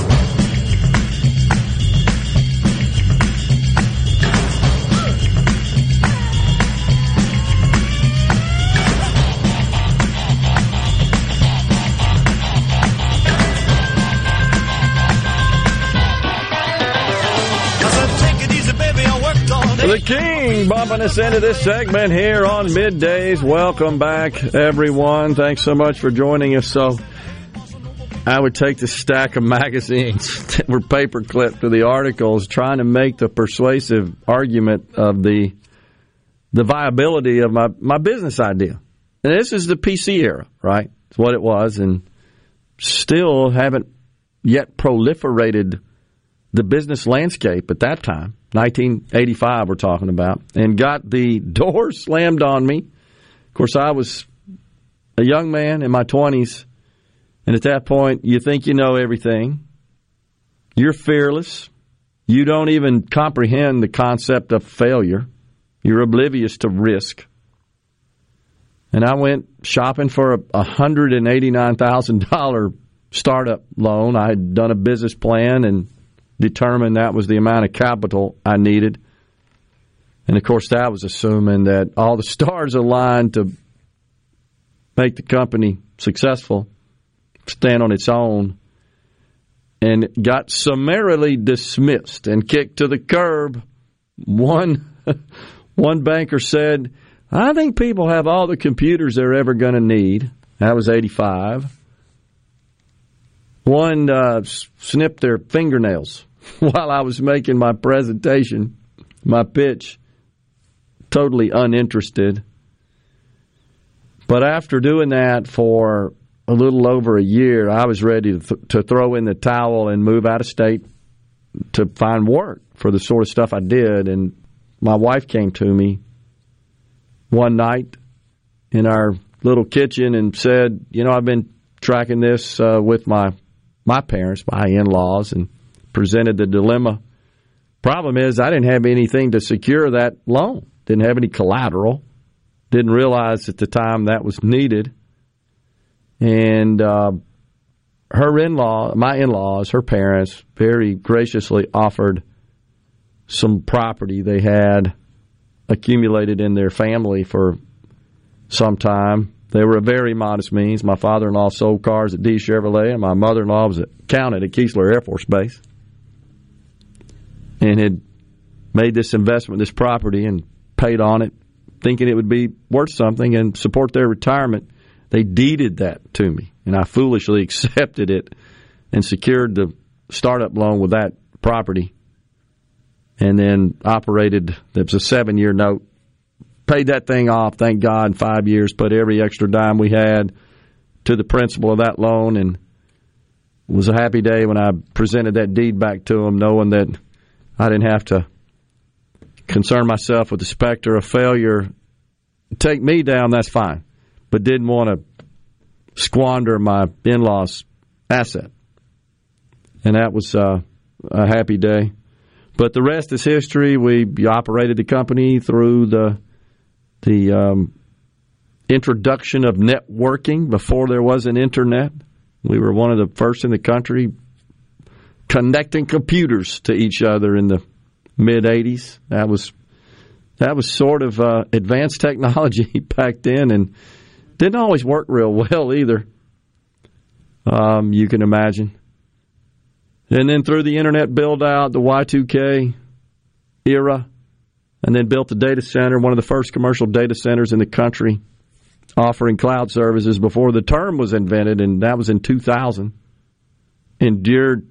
The King bumping us into this segment here on middays. Welcome back, everyone. Thanks so much for joining us. So, I would take the stack of [laughs] magazines that were paper clipped to the articles, trying to make the persuasive argument of the the viability of my, my business idea. And this is the PC era, right? It's what it was, and still haven't yet proliferated the business landscape at that time. 1985 we're talking about, and got the [laughs] door slammed on me. Of course, I was a young man in my 20s, and at that point, you think you know everything. You're fearless. You don't even comprehend the concept of failure. You're oblivious to risk. And I went shopping for a $189,000 startup loan. I had done a business plan and determined that was the amount of capital I needed. And of course, that was assuming that all the stars aligned to make the company successful, stand on its own, and got summarily dismissed and kicked to the curb. One, [laughs] one banker said, I think people have all the computers they're ever going to need. That was 85. One uh, snipped their fingernails [laughs] while I was making my presentation, my pitch, totally uninterested. But after doing that for a little over a year, I was ready to, th- to throw in the towel and move out of state to find work for the sort of stuff I did. And my wife came to me one night in our little kitchen and said, "You know, I've been tracking this uh, with my my parents, my in-laws, and presented the dilemma. Problem is, I didn't have anything to secure that loan. Didn't have any collateral. Didn't realize at the time that was needed. And uh, her in-law, my in-laws, her parents, very graciously offered some property they had accumulated in their family for some time. They were a very modest means. My father-in-law sold cars at D Chevrolet, and my mother-in-law was accountant at Keesler Air Force Base, and had made this investment, this property, and paid on it, thinking it would be worth something and support their retirement. They deeded that to me, and I foolishly [laughs] accepted it and secured the startup loan with that property, and then operated. It was a seven-year note paid that thing off, thank God, in five years, put every extra dime we had to the principal of that loan, and it was a happy day when I presented that deed back to him, knowing that I didn't have to concern myself with the specter of failure. Take me down, that's fine, but didn't want to squander my in laws' asset. And that was uh, a happy day. But the rest is history. We operated the company through the the um, introduction of networking before there was an internet. We were one of the first in the country connecting computers to each other in the mid '80s. That was that was sort of uh, advanced [laughs] technology back then, and didn't always work real well either. Um, you can imagine. And then through the internet build out, the Y2K era, and then built a data center, one of the first commercial data centers in the country, offering cloud services before the term was invented, and that was in 2000. Endured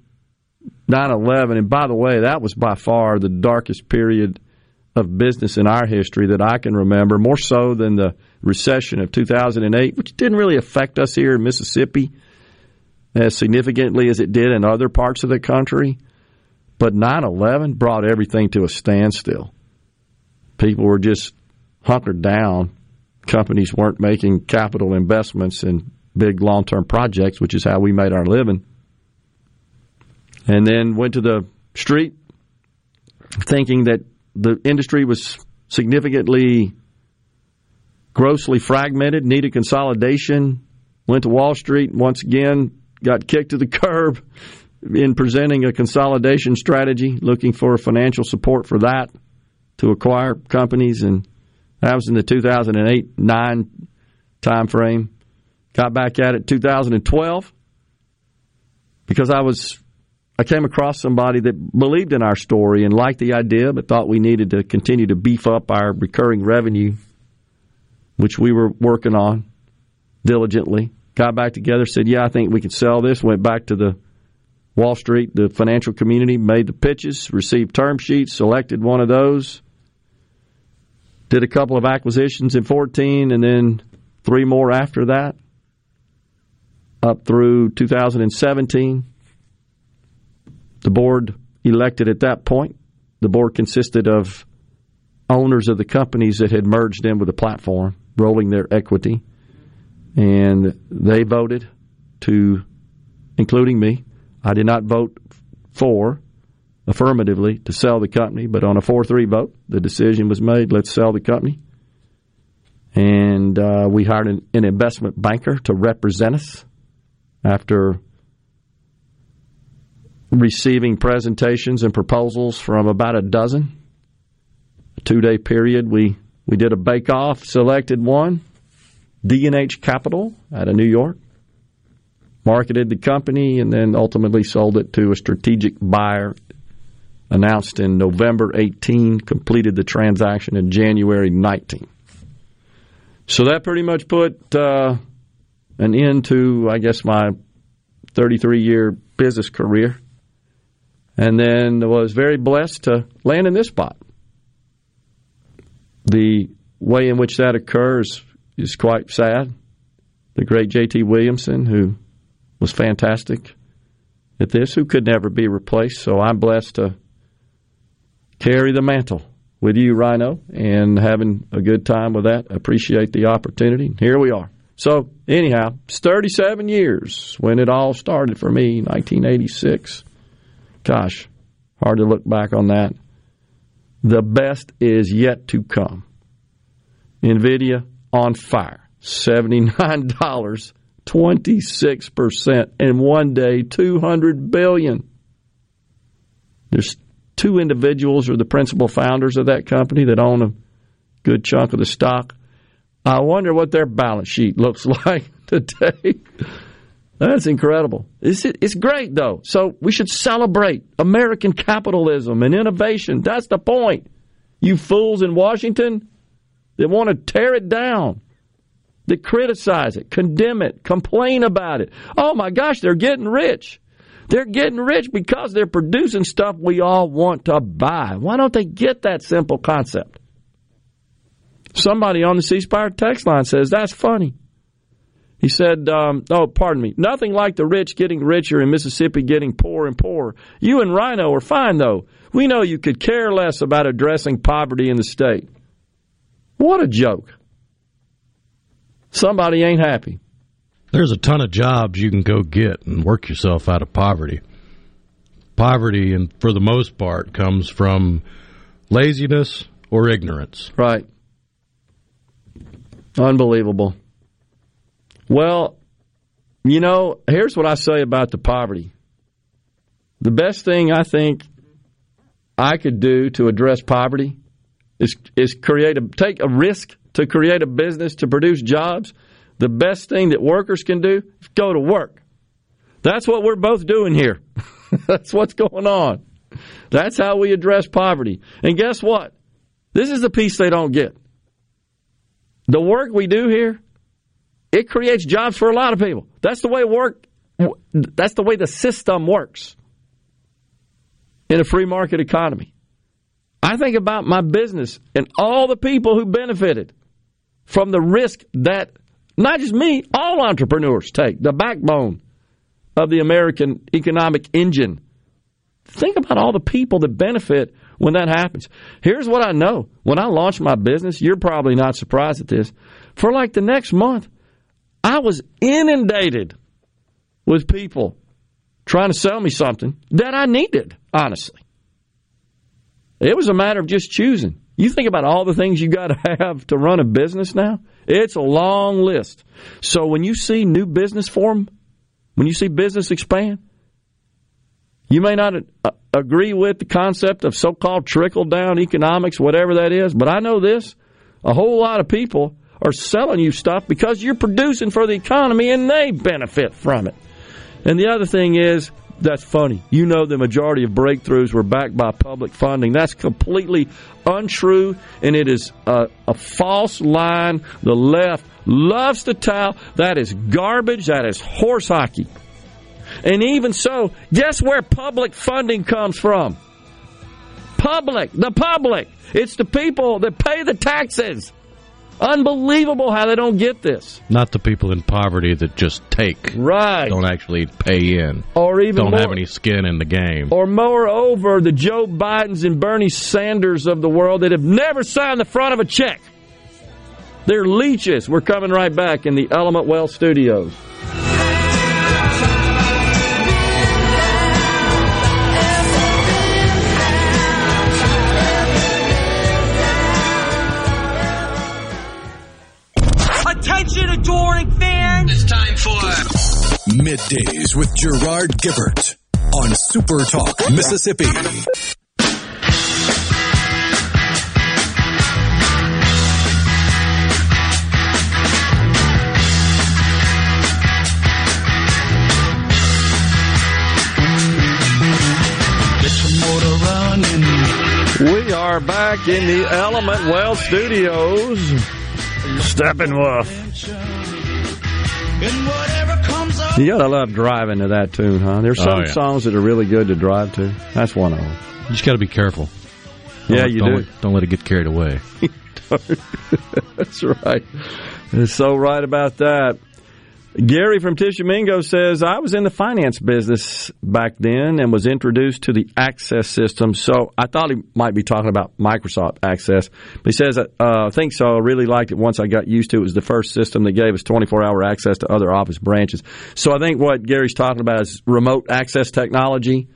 9 11. And by the way, that was by far the darkest period of business in our history that I can remember, more so than the recession of 2008, which didn't really affect us here in Mississippi as significantly as it did in other parts of the country. But 9 11 brought everything to a standstill people were just hunkered down. Companies weren't making capital investments in big long term projects, which is how we made our living. And then went to the street thinking that the industry was significantly grossly fragmented, needed consolidation. Went to Wall Street once again, got kicked to the [laughs] curb in presenting a consolidation strategy, looking for financial support for that to acquire companies, and that was in the 2008 9 time frame. Got back at it 2012 because I was I came across somebody that believed in our story and liked the idea, but thought we needed to continue to beef up our recurring revenue, which we were working on diligently. Got back together, said, "Yeah, I think we can sell this." Went back to the Wall Street, the financial community, made the pitches, received term sheets, selected one of those, did a couple of acquisitions in 14 and then three more after that up through 2017. The board elected at that point. The board consisted of owners of the companies that had merged in with the platform, rolling their equity, and they voted to, including me. I did not vote for affirmatively to sell the company, but on a 4 3 vote, the decision was made let's sell the company. And uh, we hired an, an investment banker to represent us after receiving presentations and proposals from about a dozen. A two day period, we, we did a bake off, selected one, D&H Capital out of New York, marketed the company, and then ultimately sold it to a strategic buyer announced in November 18, completed the transaction in January 19. So that pretty much put uh, an end to, I guess, my 33 year business career. And then was very blessed to land in this spot. The way in which that occurs is quite sad. The great J.T. Williamson, who was fantastic at this, who could never be replaced. So I'm blessed to carry the mantle with you, Rhino, and having a good time with that. Appreciate the opportunity. Here we are. So, anyhow, it's 37 years when it all started for me, 1986. Gosh, hard to look back on that. The best is yet to come. NVIDIA on fire. $79, 26%, and one day, 200 billion. There's two individuals are the principal founders of that company that own a good chunk of the stock. I wonder what their balance sheet looks [laughs] like today. That's incredible. It's, it's great, though. So we should celebrate American capitalism and innovation. That's the point. You fools in Washington that want to tear it down, that criticize it, condemn it, complain about it. Oh my gosh, they're getting rich. They're getting rich because they're producing stuff we all want to buy. Why don't they get that simple concept? Somebody on the C Spire text line says, That's funny. He said, um, Oh, pardon me. Nothing like the rich getting richer and Mississippi getting poor and poorer. You and Rhino are fine, though. We know you could care less about addressing poverty in the state. What a joke. Somebody ain't happy. There's a ton of jobs you can go get and work yourself out of poverty. Poverty, and for the most part, comes from laziness or ignorance. Right. Unbelievable. Well, you know, here's what I say about the poverty. The best thing I think I could do to address poverty is is create a take a risk to create a business to produce jobs the best thing that workers can do is go to work. That's what we're both doing here. [laughs] That's what's going on. That's how we address poverty. And guess what? This is the piece they don't get. The work we do here, it creates jobs for a lot of people. That's the way work that's the way the system works in a free market economy. I think about my business and all the people who benefited from the risk that not just me, all entrepreneurs take, the backbone of the American economic engine. Think about all the people that benefit when that happens. Here's what I know. When I launched my business, you're probably not surprised at this. For like the next month, I was inundated with people trying to sell me something that I needed, honestly. It was a matter of just choosing. You think about all the things you got to [laughs] have to run a business now. It's a long list. So when you see new business form, when you see business expand, you may not uh, agree with the concept of so called trickle down economics, whatever that is, but I know this a whole lot of people are selling you stuff because you're producing for the economy and they benefit from it. And the other thing is, that's funny. You know, the majority of breakthroughs were backed by public funding. That's completely untrue, and it is a, a false line. The left loves to tell that is garbage. That is horse hockey. And even so, guess where public funding comes from? Public, the public. It's the people that pay the taxes. Unbelievable how they don't get this. Not the people in poverty that just take. Right. Don't actually pay in. Or even don't more, have any skin in the game. Or moreover, the Joe Bidens and Bernie Sanders of the world that have never signed the front of a check. They're leeches. We're coming right back in the Element Wealth Studios. Adoring fans! It's time for Middays with Gerard Gibert on Super Talk, Mississippi. We are back in the Element Wealth Studios. Steppenwolf. You gotta love driving to that tune, huh? There's some Oh, yeah. songs that are really good to drive to. That's one of them. You just got to be careful. Yeah, Don't- you don't do. Let, don't let it get carried away. [laughs] That's right. It's so right about that. Gary from Tishomingo says, I was in the finance business back then and was introduced to the Access system. So I thought he might be talking about Microsoft Access. But he says, uh, I think so. I really liked it once I got used to it. It was the first system that gave us 24 hour access to other office branches. So I think what Gary's talking about is remote access technology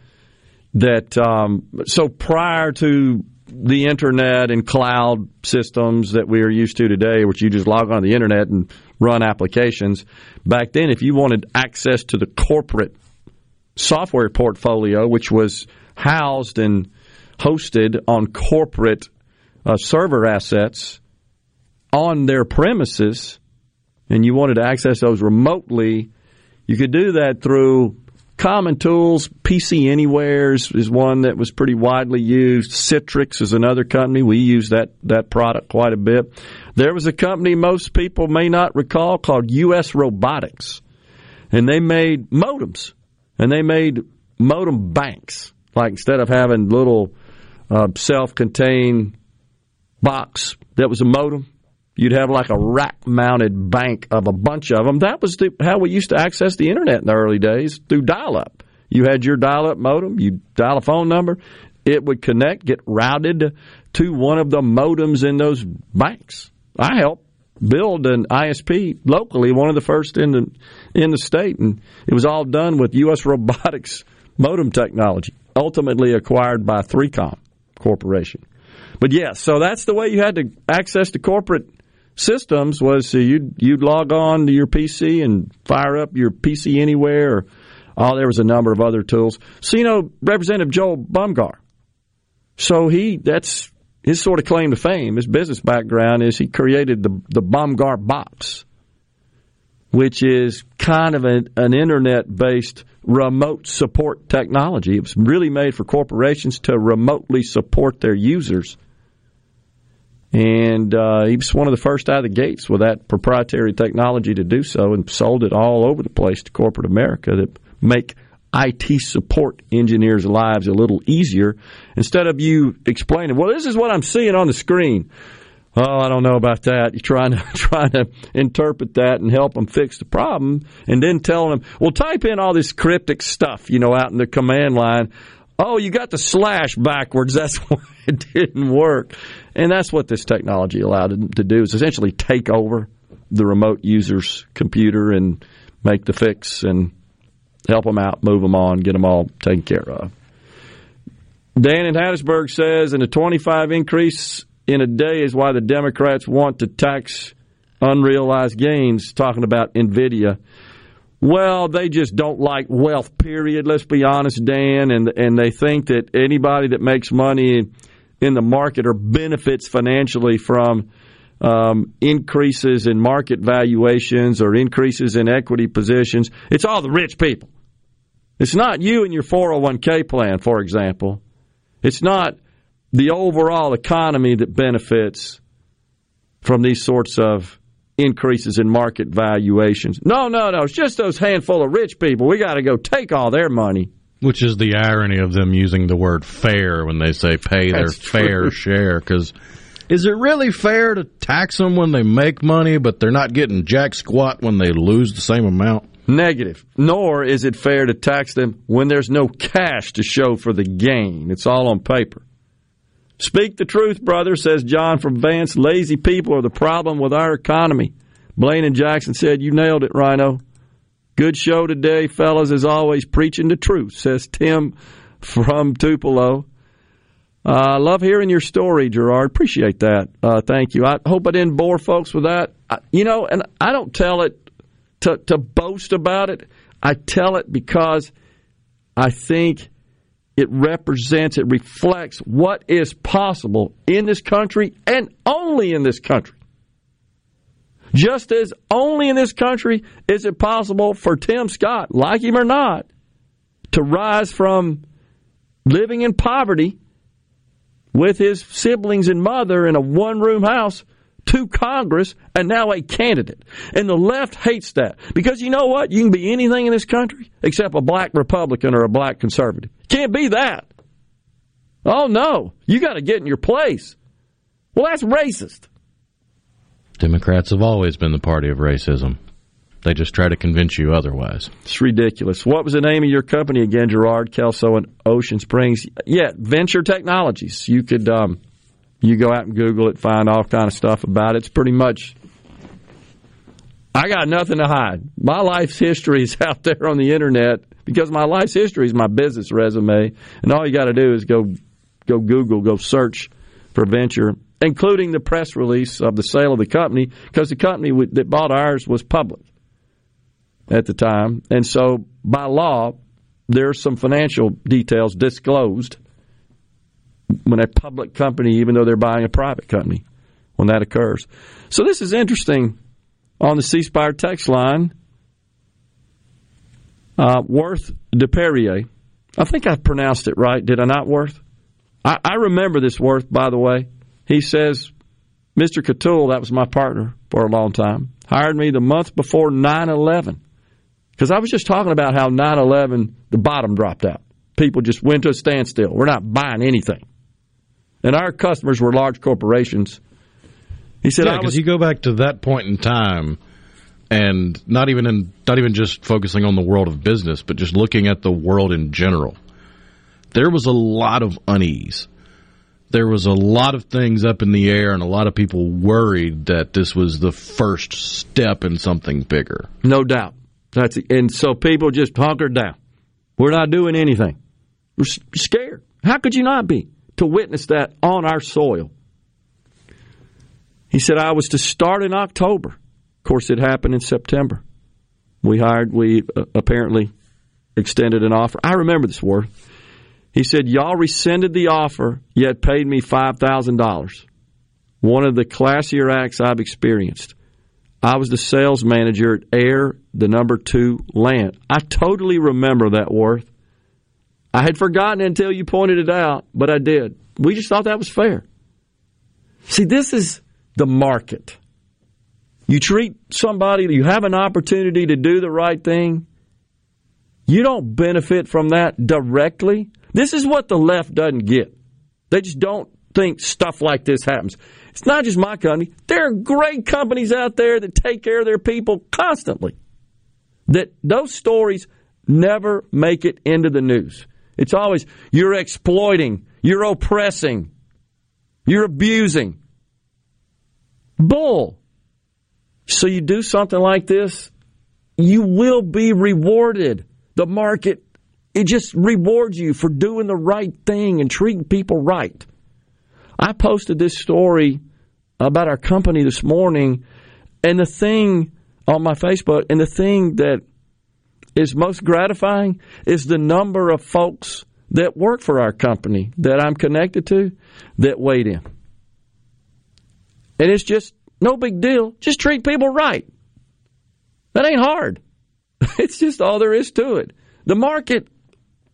that um, so prior to the internet and cloud systems that we are used to today, which you just log on the internet and run applications, back then, if you wanted access to the corporate software portfolio, which was housed and hosted on corporate uh, server assets on their premises, and you wanted to access those remotely, you could do that through Common Tools, PC Anywheres is one that was pretty widely used. Citrix is another company. We use that, that product quite a bit. There was a company most people may not recall called US Robotics. And they made modems. And they made modem banks. Like instead of having little uh, self-contained box that was a modem, You'd have like a rack mounted bank of a bunch of them. That was the, how we used to access the internet in the early days through dial up. You had your dial up modem, you dial a phone number, it would connect, get routed to one of the modems in those banks. I helped build an ISP locally, one of the first in the in the state, and it was all done with U.S. [laughs] Robotics modem technology, ultimately acquired by 3Com Corporation. But yes, so that's the way you had to access the corporate systems was uh, you'd you'd log on to your PC and fire up your PC anywhere. Or, oh, there was a number of other tools. So you know, Representative Joel Bomgar. So he that's his sort of claim to fame. His business background is he created the the Bomgar box, which is kind of an, an internet based remote support technology. It was really made for corporations to remotely support their users. And uh, he was one of the first out of the gates with that proprietary technology to do so and sold it all over the place to corporate America that make IT support engineers' lives a little easier. Instead of you explaining, well, this is what I'm seeing on the screen. Oh, I don't know about that. You're trying to [laughs] trying to interpret that and help them fix the problem, and then telling them, "Well, type in all this cryptic stuff, you know, out in the command line." Oh, you got the slash backwards. [laughs] That's why it didn't work, and that's what this technology allowed them to do is essentially take over the remote user's computer and make the fix and help them out, move them on, get them all taken care of. Dan in Hattiesburg says, and a 25 increase in a day is why the Democrats want to tax unrealized gains, talking about NVIDIA. Well, they just don't like wealth, period. Let's be honest, Dan. And, and they think that anybody that makes money in the market or benefits financially from um, increases in market valuations or increases in equity positions, it's all the rich people. It's not you and your 401k plan, for example. It's not the overall economy that benefits from these sorts of increases in market valuations. No, no, no. It's just those handful of rich people. We got to go take all their money. Which is the irony of them using the word fair when they say pay their That's fair true. share. Because is it really fair to tax them when they make money, but they're not getting jack squat when they lose the same amount? Negative. Nor is it fair to tax them when there's no cash to show for the gain. It's all on paper. Speak the truth, brother, says John from Vance. Lazy people are the problem with our economy. Blaine and Jackson said, You nailed it, Rhino. Good show today, fellas, as always, preaching the truth, says Tim from Tupelo. I uh, love hearing your story, Gerard. Appreciate that. Uh, thank you. I hope I didn't bore folks with that. I, you know, and I don't tell it to, to boast about it. I tell it because I think it represents, it reflects what is possible in this country and only in this country. Just as only in this country is it possible for Tim Scott, like him or not, to rise from living in poverty with his siblings and mother in a one room house to Congress and now a candidate. And the left hates that because you know what? You can be anything in this country except a black Republican or a black conservative. Can't be that. Oh no, you got to get in your place. Well, that's racist. Democrats have always been the party of racism. They just try to convince you otherwise. It's ridiculous. What was the name of your company again, Gerard Kelso in Ocean Springs? Yeah, Venture Technologies. You could um, you go out and Google it, find all kind of stuff about it. It's pretty much. I got nothing to hide. My life's history is [laughs] out there on the internet because my life's history is my business resume, and all you got to do is go go Google, go search for Venture, including the press release of the sale of the company because the company that bought ours was public at the time. And so, by law, there's some financial details disclosed when a public company, even though they're buying a private company, when that occurs. So, this is interesting on the C Spire text line. Uh, Worth de Perrier. I think I pronounced it right. Did I not, Worth? I, I remember this Worth, by the way. He says, Mr. Catul, that was my partner for a long time, hired me the month before 9 11 because I was just talking about how 9 11, the bottom dropped out. People just went to a standstill. We're not buying anything. And our customers were large corporations. He said, yeah, because you go back to that point in time and not even in, not even just focusing on the world of business, but just looking at the world in general. There was a lot of unease. There was a lot of things up in the air, and a lot of people worried that this was the first step in something bigger. No doubt. That's and so people just hunkered down. We're not doing anything. We're scared. How could you not be to witness that on our soil? He said I was to start in October. Of course, it happened in September. We hired. We uh, apparently extended an offer. I remember this word. He said, "Y'all rescinded the offer, yet paid me five thousand dollars. One of the classier acts I've experienced." I was the sales manager at Air, the number two land. I totally remember that, Worth. I had forgotten until you pointed it out, but I did. We just thought that was fair. See, this is the market. You treat somebody, you have an opportunity to do the right thing. You don't benefit from that directly. This is what the left doesn't get. They just don't think stuff like this happens. It's not just my company. There are great companies out there that take care of their people constantly. That those stories never make it into the news. It's always you're exploiting, you're oppressing, you're abusing. Bull. So you do something like this, you will be rewarded. The market, it just rewards you for doing the right thing and treating people right. I posted this story about our company this morning, and the thing on my Facebook, and the thing that is most gratifying is the number of folks that work for our company that I'm connected to that weighed in. And it's just no big deal. Just treat people right. That ain't hard. [laughs] It's just all there is to it. The market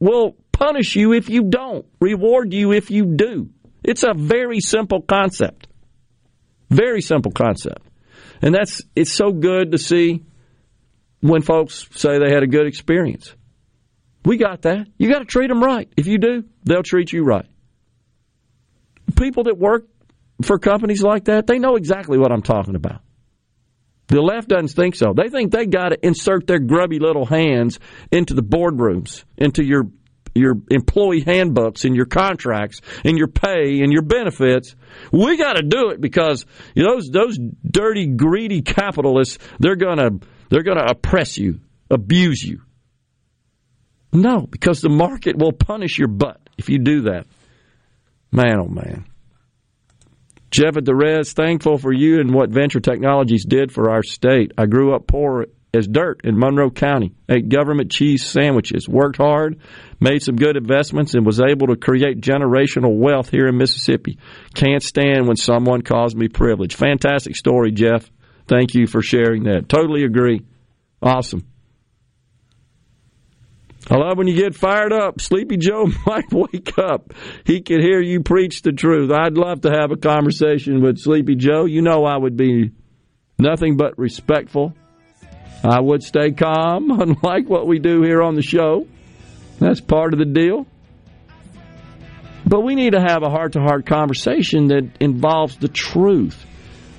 will punish you if you don't, reward you if you do. It's a very simple concept. Very simple concept. And that's it's so good to see when folks say they had a good experience. We got that. You got to treat them right. If you do, they'll treat you right. People that work for companies like that, they know exactly what I'm talking about. The left doesn't think so. They think they got to insert their grubby little hands into the boardrooms, into your your employee handbooks and your contracts and your pay and your benefits. We got to do it because those those dirty, greedy capitalists they're gonna they're gonna oppress you, abuse you. No, because the market will punish your butt if you do that. Man, oh man. Jeff at the Res, thankful for you and what Venture Technologies did for our state. I grew up poor as dirt in Monroe County, ate government cheese sandwiches, worked hard, made some good investments, and was able to create generational wealth here in Mississippi. Can't stand when someone calls me privileged. Fantastic story, Jeff. Thank you for sharing that. Totally agree. Awesome. I love when you get fired up. Sleepy Joe [laughs] might wake up. He could hear you preach the truth. I'd love to have a conversation with Sleepy Joe. You know I would be nothing but respectful. I would stay calm, [laughs] unlike what we do here on the show. That's part of the deal. But we need to have a heart to heart conversation that involves the truth.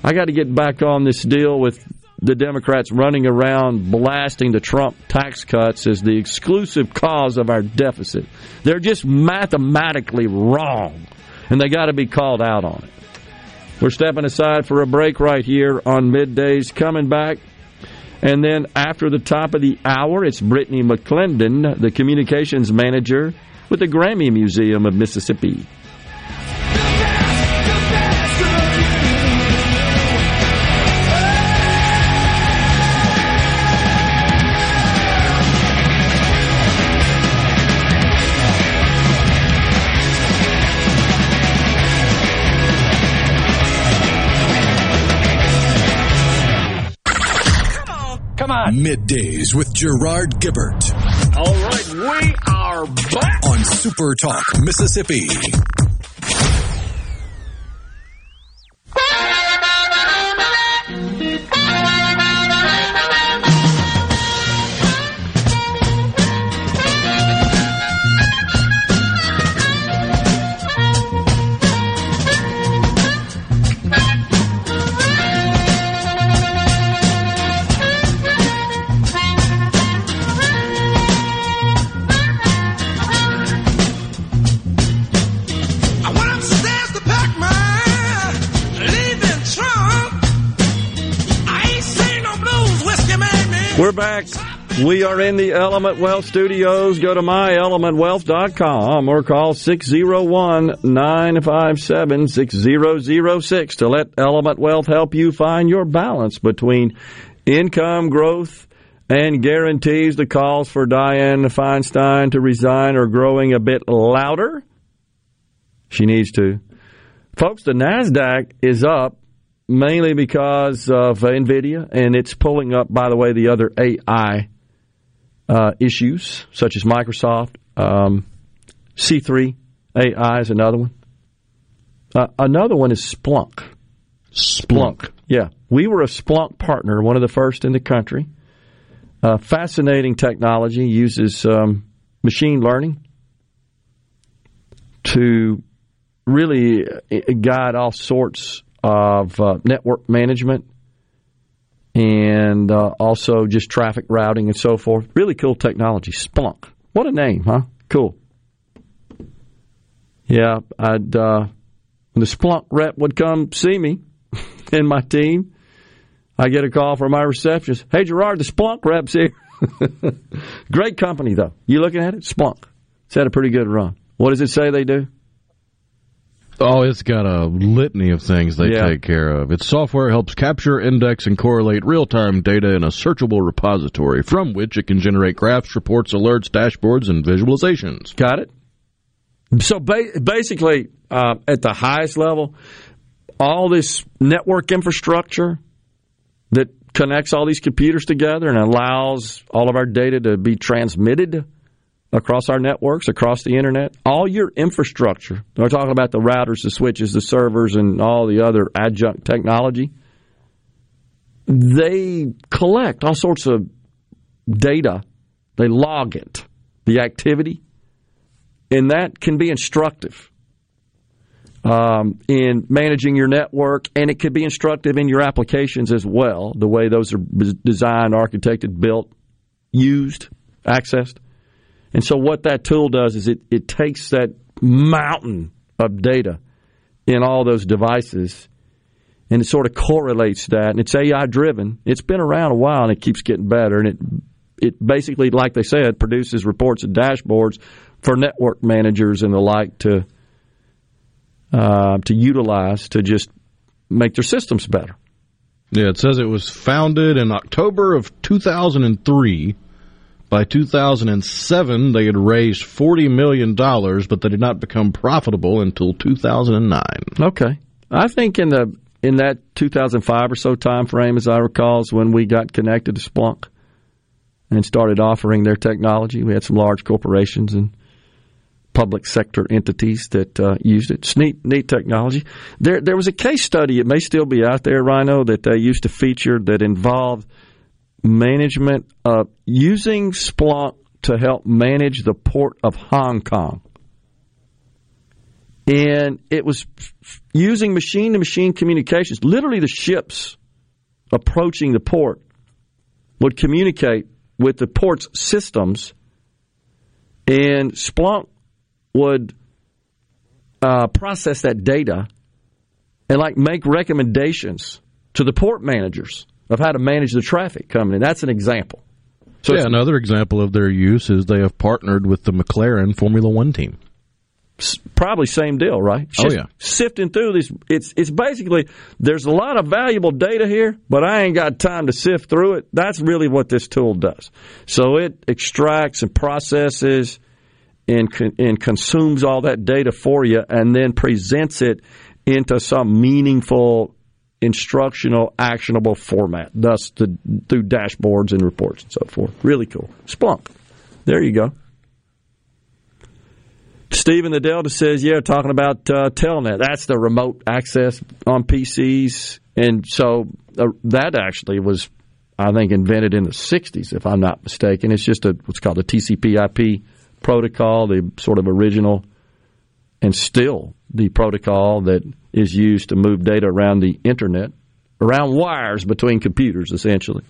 I got to get back on this deal with the Democrats running around blasting the Trump tax cuts as the exclusive cause of our deficit. They're just mathematically wrong, and they got to be called out on it. We're stepping aside for a break right here on middays. Coming back. And then after the top of the hour, it's Brittany McClendon, the communications manager with the Grammy Museum of Mississippi. Middays with Gerard Gibert. All right, we are back. on Super Talk, Mississippi. We're back. We are in the Element Wealth studios. Go to myelementwealth.com or call 601 957 6006 to let Element Wealth help you find your balance between income growth and guarantees. The calls for Dianne Feinstein to resign are growing a bit louder. She needs to. Folks, the NASDAQ is up mainly because of NVIDIA, and it's pulling up, by the way, the other AI uh, issues, such as Microsoft. Um, C3 AI is another one. Uh, another one is Splunk. Splunk. Yeah. We were a Splunk partner, one of the first in the country. Uh, fascinating technology, uses um, machine learning to really uh, guide all sorts of uh, network management and uh, also just traffic routing and so forth. Really cool technology. Splunk. What a name, huh? Cool. Yeah, I'd uh, the Splunk rep would come see me [laughs] and my team, I get a call from my receptionist. Hey, Gerard, the Splunk rep's here. [laughs] Great company, though. You looking at it? Splunk. It's had a pretty good run. What does it say they do? Oh, it's got a litany of things they Yeah. take care of. Its software helps capture, index, and correlate real time data in a searchable repository from which it can generate graphs, reports, alerts, dashboards, and visualizations. Got it? So ba- basically, uh, at the highest level, all this network infrastructure that connects all these computers together and allows all of our data to be transmitted across our networks, across the internet, all your infrastructure. We're talking about the routers, the switches, the servers, and all the other adjunct technology. They collect all sorts of data. They log it, the activity, and that can be instructive um, in managing your network, and it could be instructive in your applications as well, the way those are designed, architected, built, used, accessed. And so, what that tool does is it, it takes that mountain of data in all those devices and it sort of correlates that. And it's AI driven. It's been around a while and it keeps getting better. And it it basically, like they said, produces reports and dashboards for network managers and the like to uh, to utilize to just make their systems better. Yeah, it says it was founded in October of 2003. By 2007, they had raised $40 million, but they did not become profitable until 2009. Okay, I think in the in that 2005 or so time frame, as I recall, is when we got connected to Splunk. and started offering their technology. We had some large corporations and public sector entities that uh, used it. It's neat, neat technology. There, there was a case study. It may still be out there, Rhino, that they used to feature that involved management of using Splunk to help manage the port of Hong Kong. And it was using machine to machine communications. Literally, the ships approaching the port would communicate with the port's systems, and Splunk would uh, process that data and like make recommendations to the port managers of how to manage the traffic coming in. That's an example. So yeah, another example of their use is they have partnered with the McLaren Formula One team. Probably same deal, right? oh yeah, sifting through this. It's it's basically there's a lot of valuable data here, but I ain't got time to sift through it. That's really what this tool does. So it extracts and processes and and consumes all that data for you, and then presents it into some meaningful instructional, actionable format, thus the, through dashboards and reports and so forth. Really cool. Splunk. There you go. Stephen the Delta says, yeah, talking about uh, Telnet. That's the remote access on PCs. And so uh, that actually was, I think, invented in the 60s, if I'm not mistaken. It's just a what's called a TCP IP protocol, the sort of original and still the protocol that is used to move data around the internet, around wires between computers, essentially.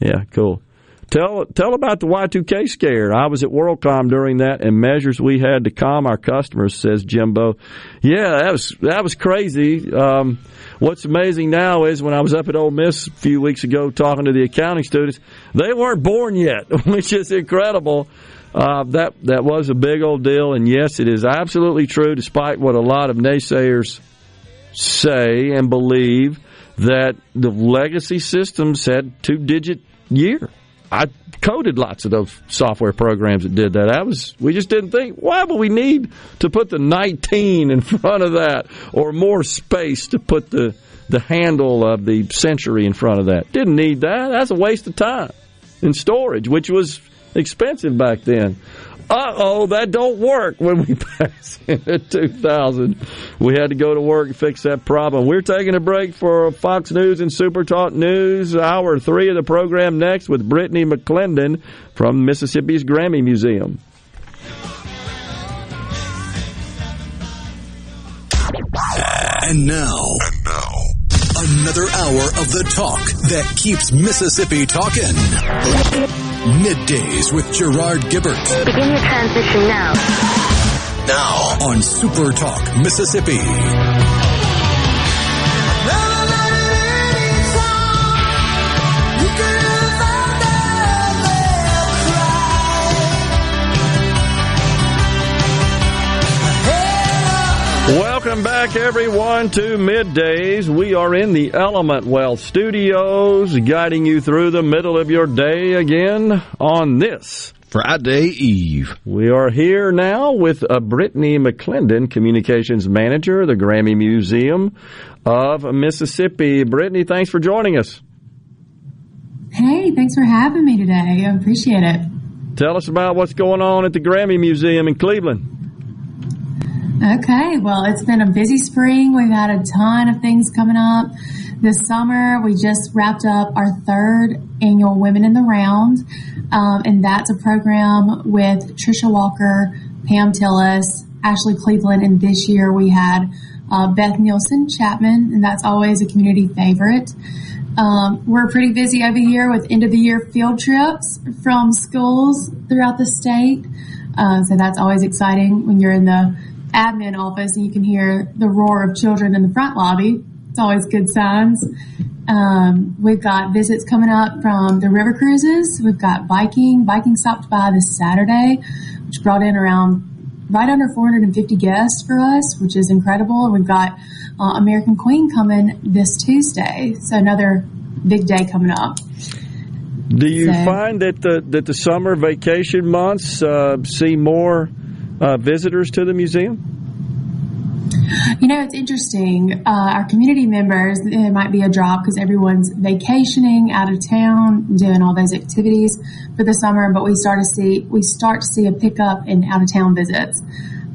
Yeah, cool. Tell tell about the Y2K scare. I was at WorldCom during that, and measures we had to calm our customers. Says Jimbo. Yeah, that was that was crazy. Um, what's amazing now is when I was up at Ole Miss a few weeks ago talking to the accounting students, they weren't born yet, [laughs] which is incredible. Uh, that that was a big old deal, and yes, it is absolutely true. Despite what a lot of naysayers say and believe, that the legacy systems had two digit year. I coded lots of those software programs that did that. That was we just didn't think why would we need to put the 19 in [laughs] front of that or more space to put the the handle of the century in front of that. Didn't need that. That's a waste of time in storage, which was expensive back then uh oh, that don't work when we [laughs] pass into 2000. We had to go to work and fix that problem. We're taking a break for Fox News and Super Talk News. Hour three of the program next with Brittany McClendon from Mississippi's Grammy Museum. And now, and now, another hour of the talk that keeps Mississippi talking. Middays with Gerard Gibert. Begin your transition now. Now on Super Talk, Mississippi. Welcome back, everyone, to Middays. We are in the Element Wealth studios, guiding you through the middle of your day again on this Friday Eve. We are here now with uh, Brittany McClendon, Communications Manager, the Grammy Museum of Mississippi. Brittany, thanks for joining us. Hey, thanks for having me today. I appreciate it. Tell us about what's going on at the Grammy Museum in Cleveland. Okay, well, it's been a busy spring. We've had a ton of things coming up. This summer, we just wrapped up our third annual Women in the Round, um, and that's a program with Tricia Walker, Pam Tillis, Ashley Cleveland, and this year we had uh, Beth Nielsen Chapman, and that's always a community favorite. Um, we're pretty busy over here with end of the year field trips from schools throughout the state. Uh, so that's always exciting when you're in the admin office and you can hear the roar of children in the front lobby. It's always good signs. Um, we've got visits coming up from the river cruises. We've got Viking. Viking stopped by this Saturday, which brought in around right under 450 guests for us, which is incredible. And we've got uh, American Queen coming this Tuesday. So another big day coming up. Do you so, find that the that the summer vacation months uh, see more uh, visitors to the museum? You know, it's interesting. Uh, our community members, it might be a drop because everyone's vacationing out of town, doing all those activities for the summer. But we start to see we start to see a pickup in out of town visits,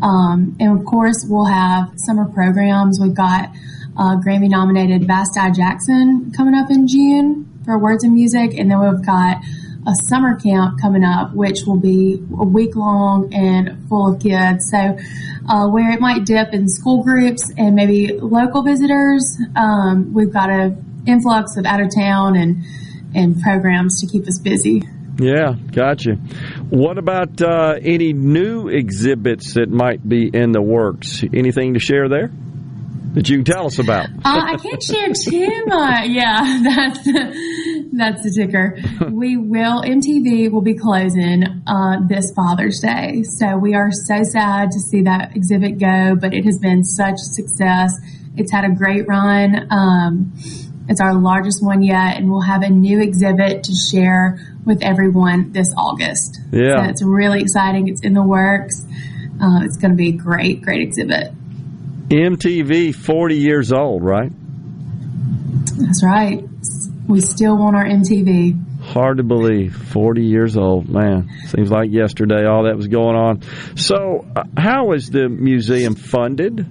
um, and of course, we'll have summer programs. We've got uh, Grammy nominated Vasti Jackson coming up in June for Words and Music, and then we've got a summer camp coming up, which will be a week long and full of kids. So, uh, where it might dip in school groups and maybe local visitors, um, we've got an influx of out of town and and programs to keep us busy. Yeah, gotcha. What about uh, any new exhibits that might be in the works? Anything to share there? That you can tell us about? uh, I can't share too much. Yeah, [laughs] that's that's the ticker. We will MTV will be closing uh, this Father's Day, so we are so sad to see that exhibit go. But it has been such a success. It's had a great run. Um, it's our largest one yet, and we'll have a new exhibit to share with everyone this August. Yeah, so it's really exciting. It's in the works. Uh, it's going to be a great, great exhibit. MTV 40 years old, right? That's right. We still want our MTV. Hard to believe. 40 years old. Man, seems like yesterday all that was going on. So, uh, how is the museum funded?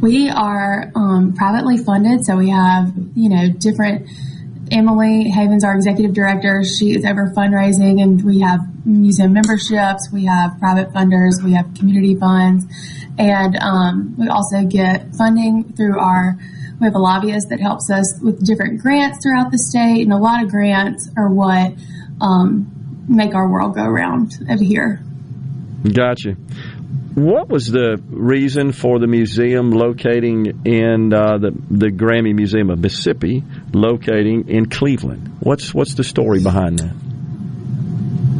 We are um, privately funded, so we have, you know, different. Emily Havens, our executive director, she is over fundraising, and we have museum memberships, we have private funders, we have community funds, and um, we also get funding through our, we have a lobbyist that helps us with different grants throughout the state. And a lot of grants are what um, make our world go around over here. Gotcha. What was the reason for the museum locating in uh, the the Grammy Museum of Mississippi, locating in Cleveland? What's what's the story behind that?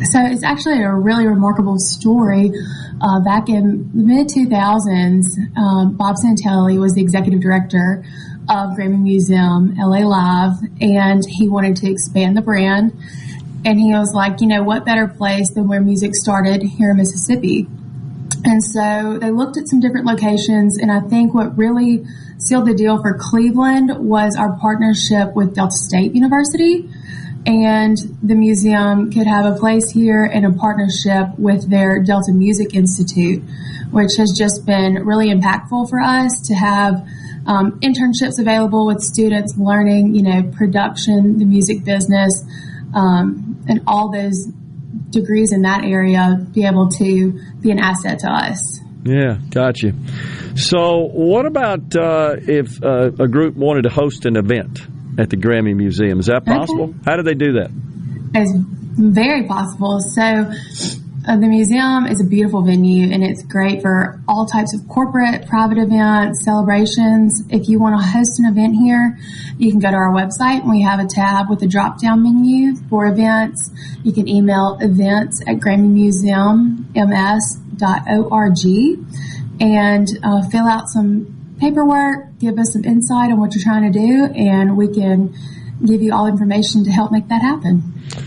So it's actually a really remarkable story uh, back in the mid 2000s, um, Bob Santelli was the executive director of Grammy Museum LA Live, and he wanted to expand the brand. And he was like, you know, what better place than where music started here in Mississippi? And so they looked at some different locations, and I think what really sealed the deal for Cleveland was our partnership with Delta State University. And the museum could have a place here in a partnership with their Delta Music Institute, which has just been really impactful for us to have um, internships available with students learning, you know, production, the music business, um, and all those degrees in that area be able to be an asset to us. Yeah, gotcha. So, what about uh, if uh, a group wanted to host an event? at the Grammy Museum. Is that possible? Okay. How do they do that? It's very possible. So, uh, the museum is a beautiful venue and it's great for all types of corporate, private events, celebrations. If you want to host an event here, you can go to our website and we have a tab with a drop down menu for events. You can email events at grammymuseumms.org and uh, fill out some paperwork, give us some insight on what you're trying to do, and we can give you all information to help make that happen.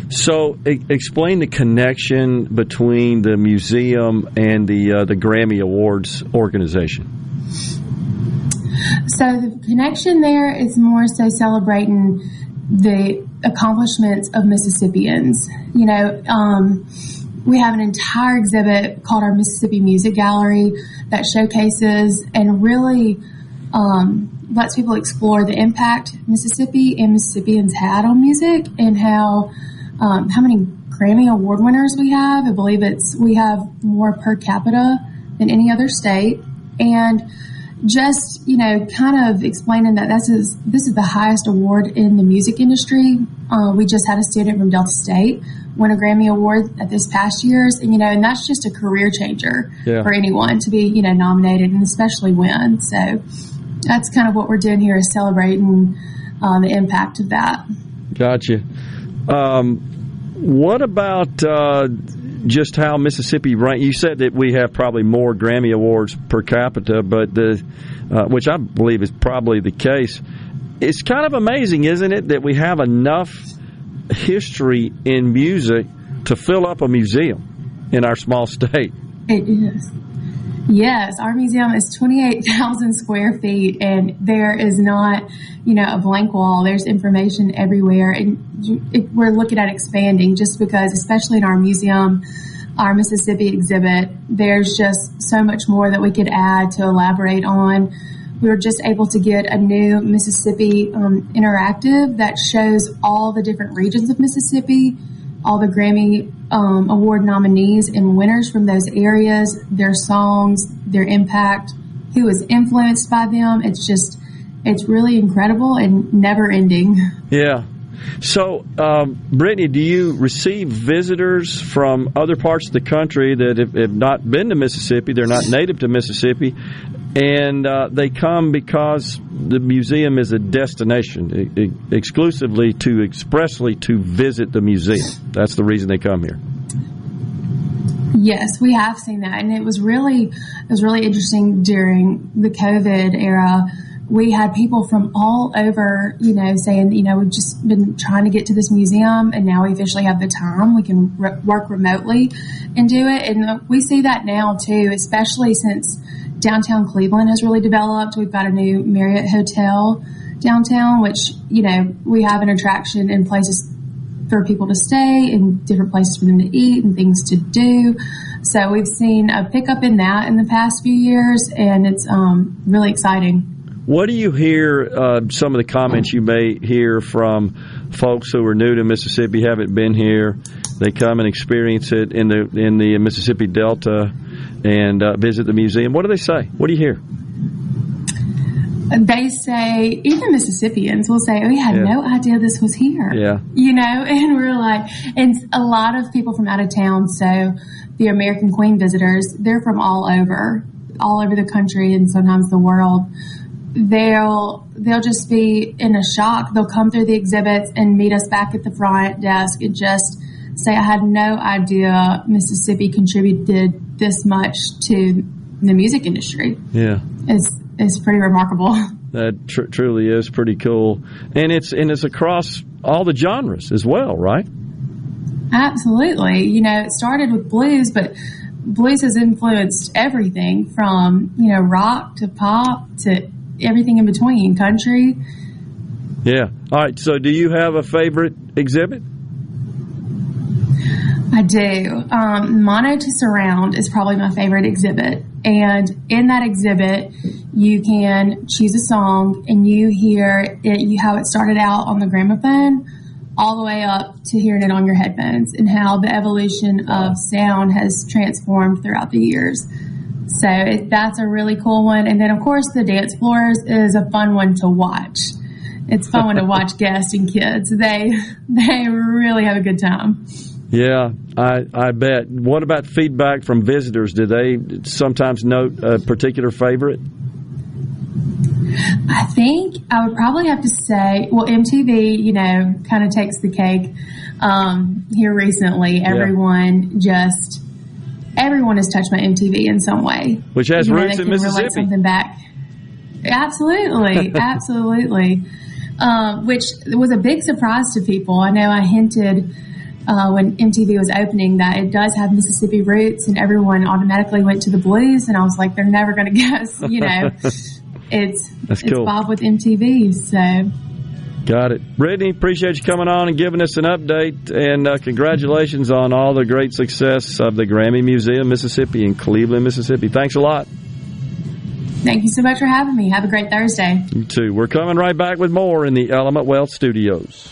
So, e- explain the connection between the museum and the uh, the Grammy Awards organization. So, the connection there is more so celebrating the accomplishments of Mississippians. You know, um, we have an entire exhibit called our Mississippi Music Gallery that showcases and really um, lets people explore the impact Mississippi and Mississippians had on music and how um, how many Grammy Award winners we have. I believe it's we have more per capita than any other state, and just you know, kind of explaining that this is this is the highest award in the music industry. Uh, we just had a student from Delta State win a Grammy Award at this past year's, and you know, and that's just a career changer yeah. for anyone to be, you know, nominated and especially win. So that's kind of what we're doing here is celebrating uh, the impact of that. Gotcha. Um, what about uh, just how Mississippi rank? You said that we have probably more Grammy awards per capita, but the uh, which I believe is probably the case. It's kind of amazing, isn't it, that we have enough history in music to fill up a museum in our small state. It is. Yes, our museum is 28,000 square feet and there is not, you know, a blank wall. There's information everywhere and we're looking at expanding just because, especially in our museum, our Mississippi exhibit, there's just so much more that we could add to elaborate on. We were just able to get a new Mississippi um, interactive that shows all the different regions of Mississippi all the Grammy um, Award nominees and winners from those areas, their songs, their impact, who was influenced by them. It's just, it's really incredible and never ending. Yeah. So, um, Brittany, do you receive visitors from other parts of the country that have, have not been to Mississippi? They're not native to Mississippi, and uh, they come because the museum is a destination exclusively to expressly to visit the museum. That's the reason they come here. Yes, we have seen that, and it was really it was really interesting during the COVID era. We had people from all over, you know, saying, you know, we've just been trying to get to this museum, and now we officially have the time. We can re- work remotely and do it, and we see that now too, especially since downtown Cleveland has really developed. We've got a new Marriott hotel downtown, which, you know, we have an attraction and places for people to stay and different places for them to eat and things to do. So we've seen a pickup in that in the past few years, and it's um, really exciting. What do you hear? Uh, some of the comments you may hear from folks who are new to Mississippi, haven't been here. They come and experience it in the in the Mississippi Delta and uh, visit the museum. What do they say? What do you hear? They say, even Mississippians will say, we had yeah. no idea this was here. Yeah. You know, [laughs] and we're like, and a lot of people from out of town, so the American Queen visitors, they're from all over, all over the country and sometimes the world. They'll, they'll just be in a shock. They'll come through the exhibits and meet us back at the front desk and just say, I had no idea Mississippi contributed this much to the music industry. Yeah. It's, it's pretty remarkable. [laughs] That tr- truly is pretty cool. And it's, and it's across all the genres as well, right? Absolutely. You know, it started with blues, but blues has influenced everything from, you know, rock to pop to everything in between, country. Yeah. All right. So, do you have a favorite exhibit? I do. Um, Mono to Surround is probably my favorite exhibit. And in that exhibit, you can choose a song and you hear it, you, how it started out on the gramophone all the way up to hearing it on your headphones and how the evolution of sound has transformed throughout the years. So it, that's a really cool one. And then of course the dance floors is a fun one to watch. It's fun to [laughs] watch guests and kids. They, they really have a good time. Yeah, I, I bet. What about feedback from visitors? Do they sometimes note a particular favorite? I think I would probably have to say, well, MTV, you know, kind of takes the cake. Um, here recently, everyone yeah. just everyone has touched my MTV in some way, which has you know, roots in Mississippi. Something back. Absolutely, [laughs] absolutely. Um, which was a big surprise to people. I know I hinted uh, when MTV was opening that it does have Mississippi roots, and everyone automatically went to the blues. And I was like, they're never going [laughs] to guess, you know, [laughs] it's That's it's cool. Bob with MTV. So. Got it. Brittany, appreciate you coming on and giving us an update. And uh, congratulations on all the great success of the Grammy Museum, Mississippi, in Cleveland, Mississippi. Thanks a lot. Thank you so much for having me. Have a great Thursday. You too. We're coming right back with more in the Element Wealth Studios.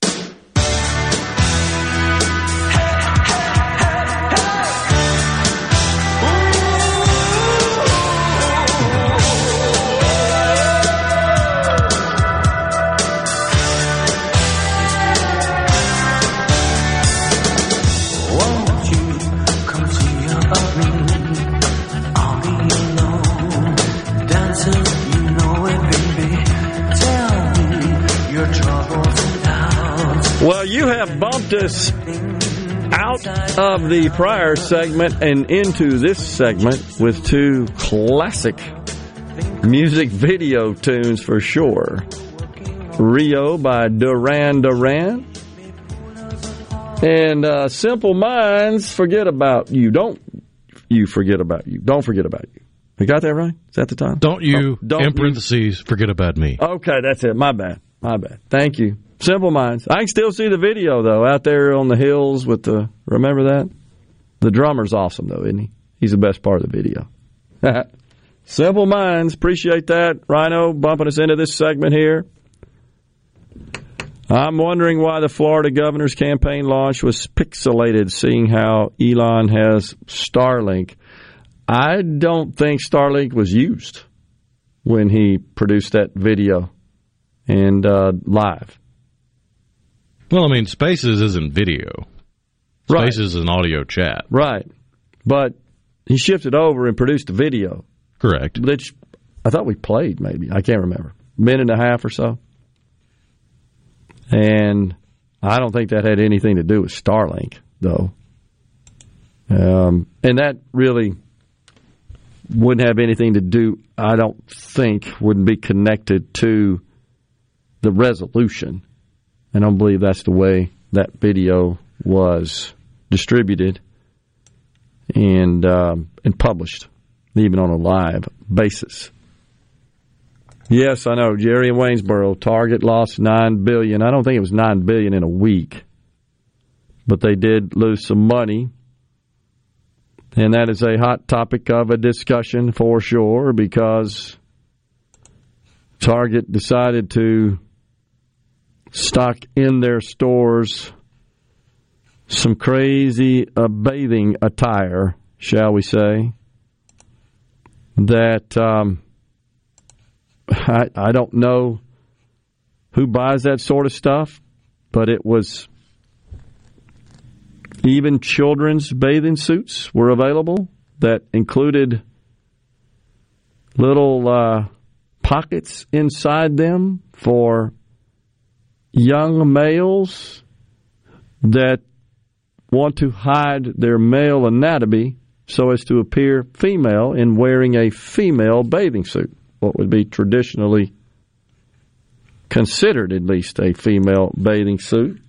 Us out of the prior segment and into this segment with two classic music video tunes for sure. Rio by Duran Duran. And uh, Simple Minds, forget about you. Don't you forget about you. Don't forget about you. You got that right? Is that the time? Don't you, Oh, don't in you- parentheses, forget about me. Okay, that's it. My bad. My bad. Thank you. Simple Minds. I can still see the video though out there on the hills with the. Remember that? The drummer's awesome though, isn't he? He's the best part of the video. [laughs] Simple Minds. Appreciate that. Rhino bumping us into this segment here. I'm wondering why the Florida governor's campaign launch was pixelated, seeing how Elon has Starlink. I don't think Starlink was used when he produced that video and uh, live. Well, I mean, Spaces isn't video. Right. Spaces is an audio chat. Right. But he shifted over and produced a video. Correct. Which I thought we played, maybe. I can't remember. Minute and a half or so. And I don't think that had anything to do with Starlink, though. Um, and that really wouldn't have anything to do, I don't think, wouldn't be connected to the resolution. I don't believe that's the way that video was distributed and um, and published, even on a live basis. Yes, I know. Jerry and Waynesboro, Target lost nine billion. I don't think it was nine billion in a week, but they did lose some money, and that is a hot topic of a discussion for sure because Target decided to stock in their stores. Some crazy uh, bathing attire, shall we say, that um, I, I don't know who buys that sort of stuff, but it was even children's bathing suits were available that included little uh, pockets inside them for young males that want to hide their male anatomy so as to appear female in wearing a female bathing suit, what would be traditionally considered at least a female bathing suit.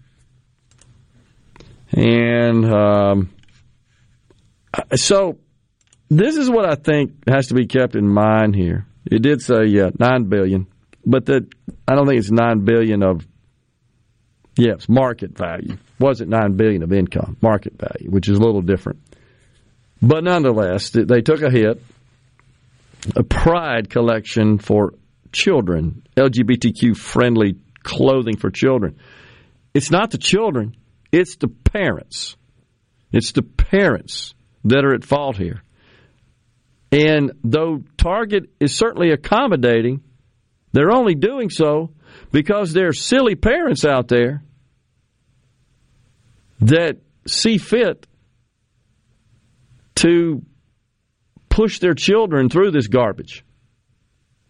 And um, so this is what I think has to be kept in mind here. It did say yeah, nine billion, but that I don't think it's nine billion of yes market value. Wasn't nine billion of income market value, which is a little different. But nonetheless, they took a hit. A Pride collection for children, LGBTQ friendly clothing for children. It's not the children, it's the parents. It's the parents that are at fault here. And though Target is certainly accommodating, they're only doing so because there are silly parents out there that see fit to push their children through this garbage.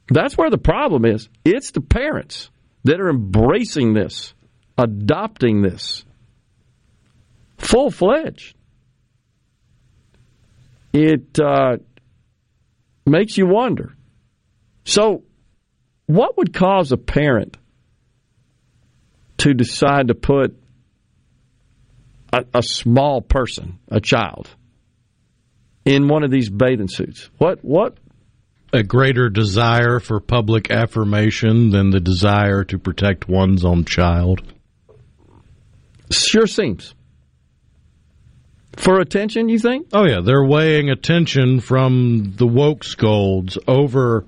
That's where the problem is. It's the parents that are embracing this, adopting this full fledged. It uh, makes you wonder. So, what would cause a parent to decide to put a, a small person, a child, in one of these bathing suits? What what A greater desire for public affirmation than the desire to protect one's own child. sure seems for attention? You think? Oh yeah, they're weighing attention from the woke scolds over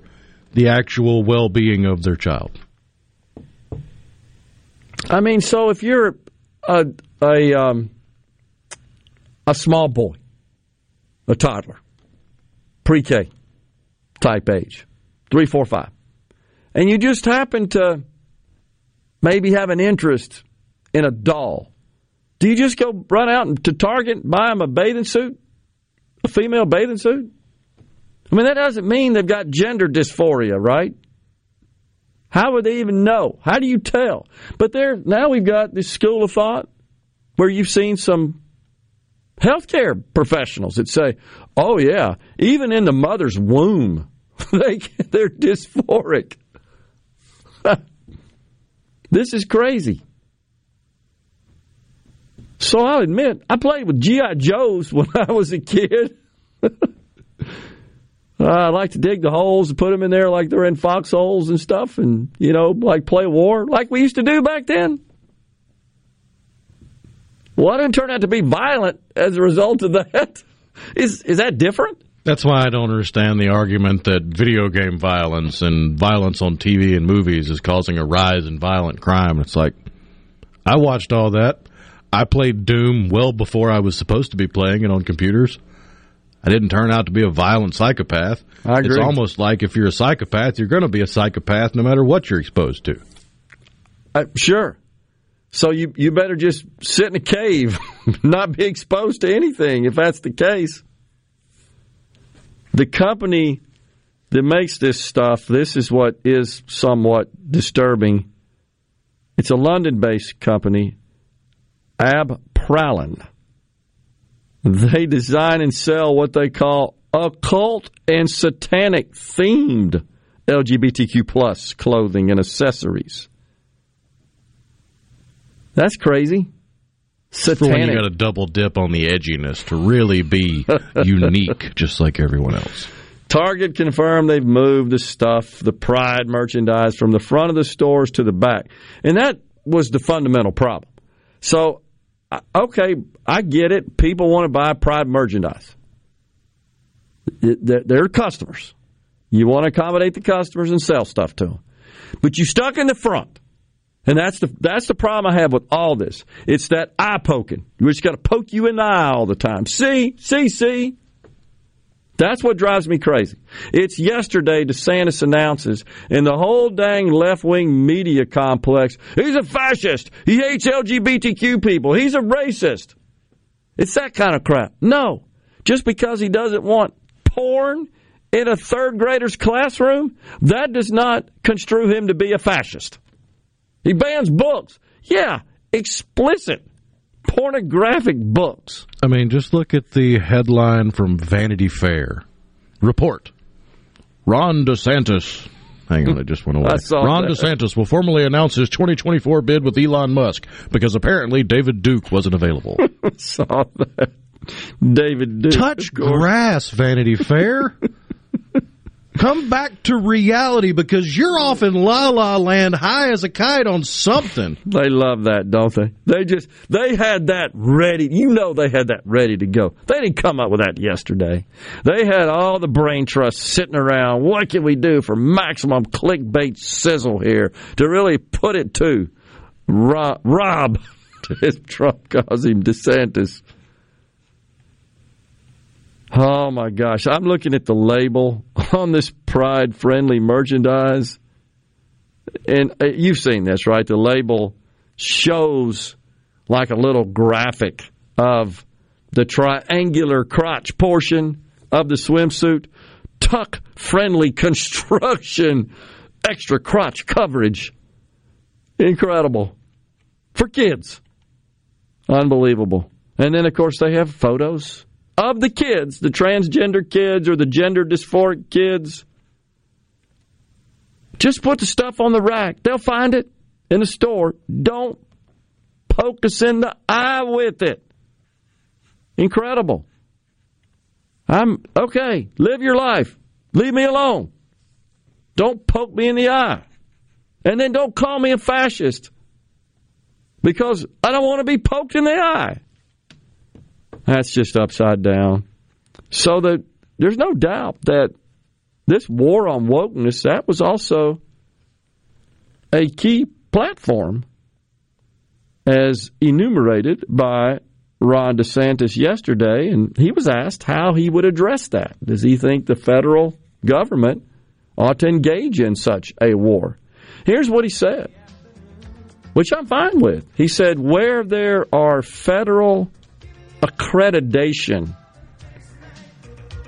the actual well-being of their child. I mean, so if you're a a um, a small boy, a toddler, pre-K type age, three, four, five, and you just happen to maybe have an interest in a doll, do you just go run out to Target and buy them a bathing suit, a female bathing suit? I mean, that doesn't mean they've got gender dysphoria, right? How would they even know? How do you tell? But there now we've got this school of thought where you've seen some healthcare professionals that say, "Oh yeah, even in the mother's womb, [laughs] they they're dysphoric." [laughs] this is crazy. So I'll admit, I played with GI Joes [laughs] when I was a kid. I like to dig the holes and put them in there like they're in foxholes and stuff, and you know, like play war like we used to do back then. Well, it didn't turn out to be violent as a result of that. [laughs] Is is that different? That's why I don't understand the argument that video game violence and violence on TV and movies is causing a rise in violent crime. It's like I watched all that. I played Doom well before I was supposed to be playing it on computers. I didn't turn out to be a violent psychopath. I agree. It's almost like if you're a psychopath, you're going to be a psychopath no matter what you're exposed to. Uh, sure. So you you better just sit in a cave, [laughs] not be exposed to anything if that's the case. The company that makes this stuff, this is what is somewhat disturbing. It's a London-based company, Abprallen. They design and sell what they call occult and satanic themed LGBTQ plus clothing and accessories. That's crazy. Satanic. When you got to double dip on the edginess to really be [laughs] unique, just like everyone else. Target confirmed they've moved the stuff, the Pride merchandise, from the front of the stores to the back, and that was the fundamental problem. So, okay, I get it. People want to buy Pride merchandise. They're customers. You want to accommodate the customers and sell stuff to them, but you stuck in the front. And that's the that's the problem I have with all this. It's that eye poking. We just got to poke you in the eye all the time. See, see, see. That's what drives me crazy. It's yesterday DeSantis announces and the whole dang left wing media complex, he's a fascist. He hates LGBTQ people. He's a racist. It's that kind of crap. No. Just because he doesn't want porn in a third grader's classroom, that does not construe him to be a fascist. He bans books. Yeah, explicit pornographic books. I mean, just look at the headline from Vanity Fair. Report. Ron DeSantis. Hang on, it just went [laughs] away. Ron that. DeSantis will formally announce his 2024 bid with Elon Musk because apparently David Duke wasn't available. [laughs] saw that. David Duke. Touch grass, Vanity Fair. [laughs] Come back to reality because you're off in la la land high as a kite on something. They love that, don't they? They just, they had that ready. You know they had that ready to go. They didn't come up with that yesterday. They had all the brain trust sitting around. What can we do for maximum clickbait sizzle here to really put it to Rob, Rob [laughs] Trump calls him, DeSantis. Oh my gosh. I'm looking at the label [laughs] on this pride friendly merchandise. And uh, you've seen this, right? The label shows like a little graphic of the triangular crotch portion of the swimsuit, tuck friendly [laughs] construction, extra crotch coverage. Incredible. For kids. Unbelievable. And then, of course, they have photos of the kids, the transgender kids or the gender dysphoric kids. Just put the stuff on the rack. They'll find it in the store. Don't poke us in the eye with it. Incredible. I'm okay. Live your life. Leave me alone. Don't poke me in the eye. And then don't call me a fascist because I don't want to be poked in the eye. That's just upside down. So that there's no doubt that this war on wokeness that was also a key platform as enumerated by Ron DeSantis yesterday, and he was asked how he would address that. Does he think the federal government ought to engage in such a war? Here's what he said, which I'm fine with. He said, Where there are federal accreditation,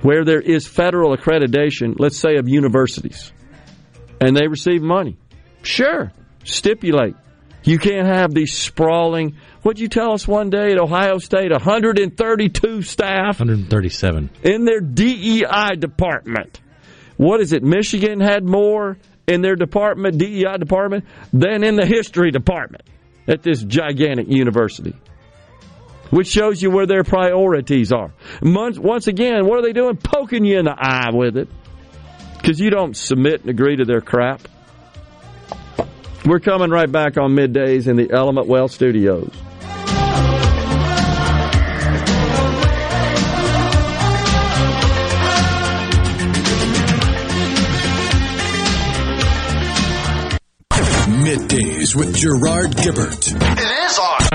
where there is federal accreditation, let's say of universities, and they receive money. Sure, stipulate. You can't have these sprawling. What'd you tell us one day at Ohio State? 132 staff 137. in their DEI department. What is it? Michigan had more in their department, DEI department, than in the history department at this gigantic university. Which shows you where their priorities are. Once, once again, what are they doing? Poking you in the eye with it. Because you don't submit and agree to their crap. We're coming right back on middays in the Element Wealth studios. Middays with Gerard Gibert. It is on.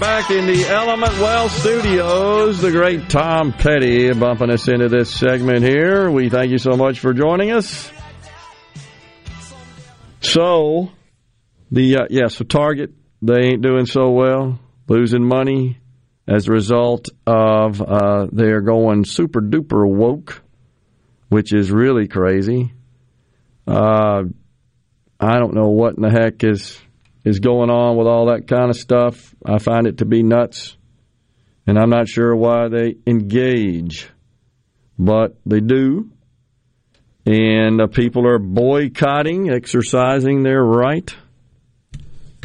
Back in the Element Wealth studios. The great Tom Petty bumping us into this segment here. We thank you so much for joining us. So, the uh, yeah, so Target they ain't doing so well, losing money as a result of uh, they're going super duper woke, which is really crazy. Uh, I don't know what in the heck is is going on with all that kind of stuff. I find it to be nuts, and I'm not sure why they engage, but they do. And uh, people are boycotting, exercising their right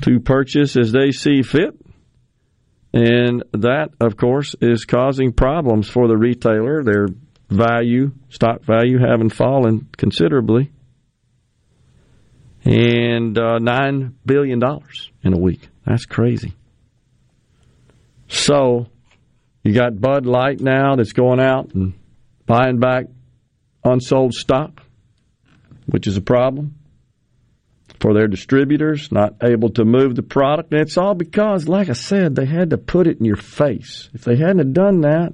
to purchase as they see fit. And that, of course, is causing problems for the retailer. Their value, stock value, having fallen considerably and uh, nine billion dollars in a week. That's crazy. So you got Bud Light now that's going out and buying back unsold stock, which is a problem for their distributors, not able to move the product. And it's all because, like I said, they had to put it in your face. If they hadn't done that,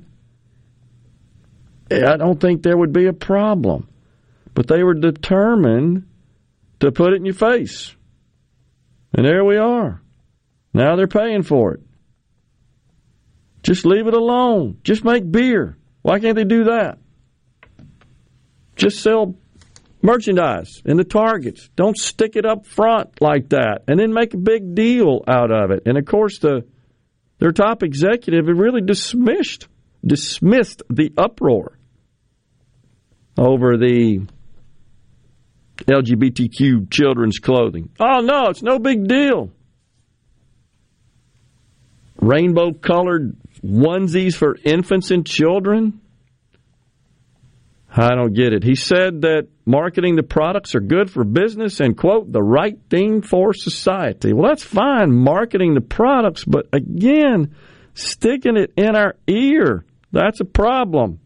I don't think there would be a problem. But they were determined to put it in your face. And there we are. Now they're paying for it. Just leave it alone. Just make beer. Why can't they do that? Just sell merchandise in the targets. Don't stick it up front like that and then make a big deal out of it. And of course the their top executive had really dismissed dismissed the uproar over the LGBTQ children's clothing. Oh, no, it's no big deal. Rainbow colored onesies for infants and children? I don't get it. He said that marketing the products are good for business and, quote, the right thing for society. Well, that's fine, marketing the products, but again, sticking it in our ear, that's a problem.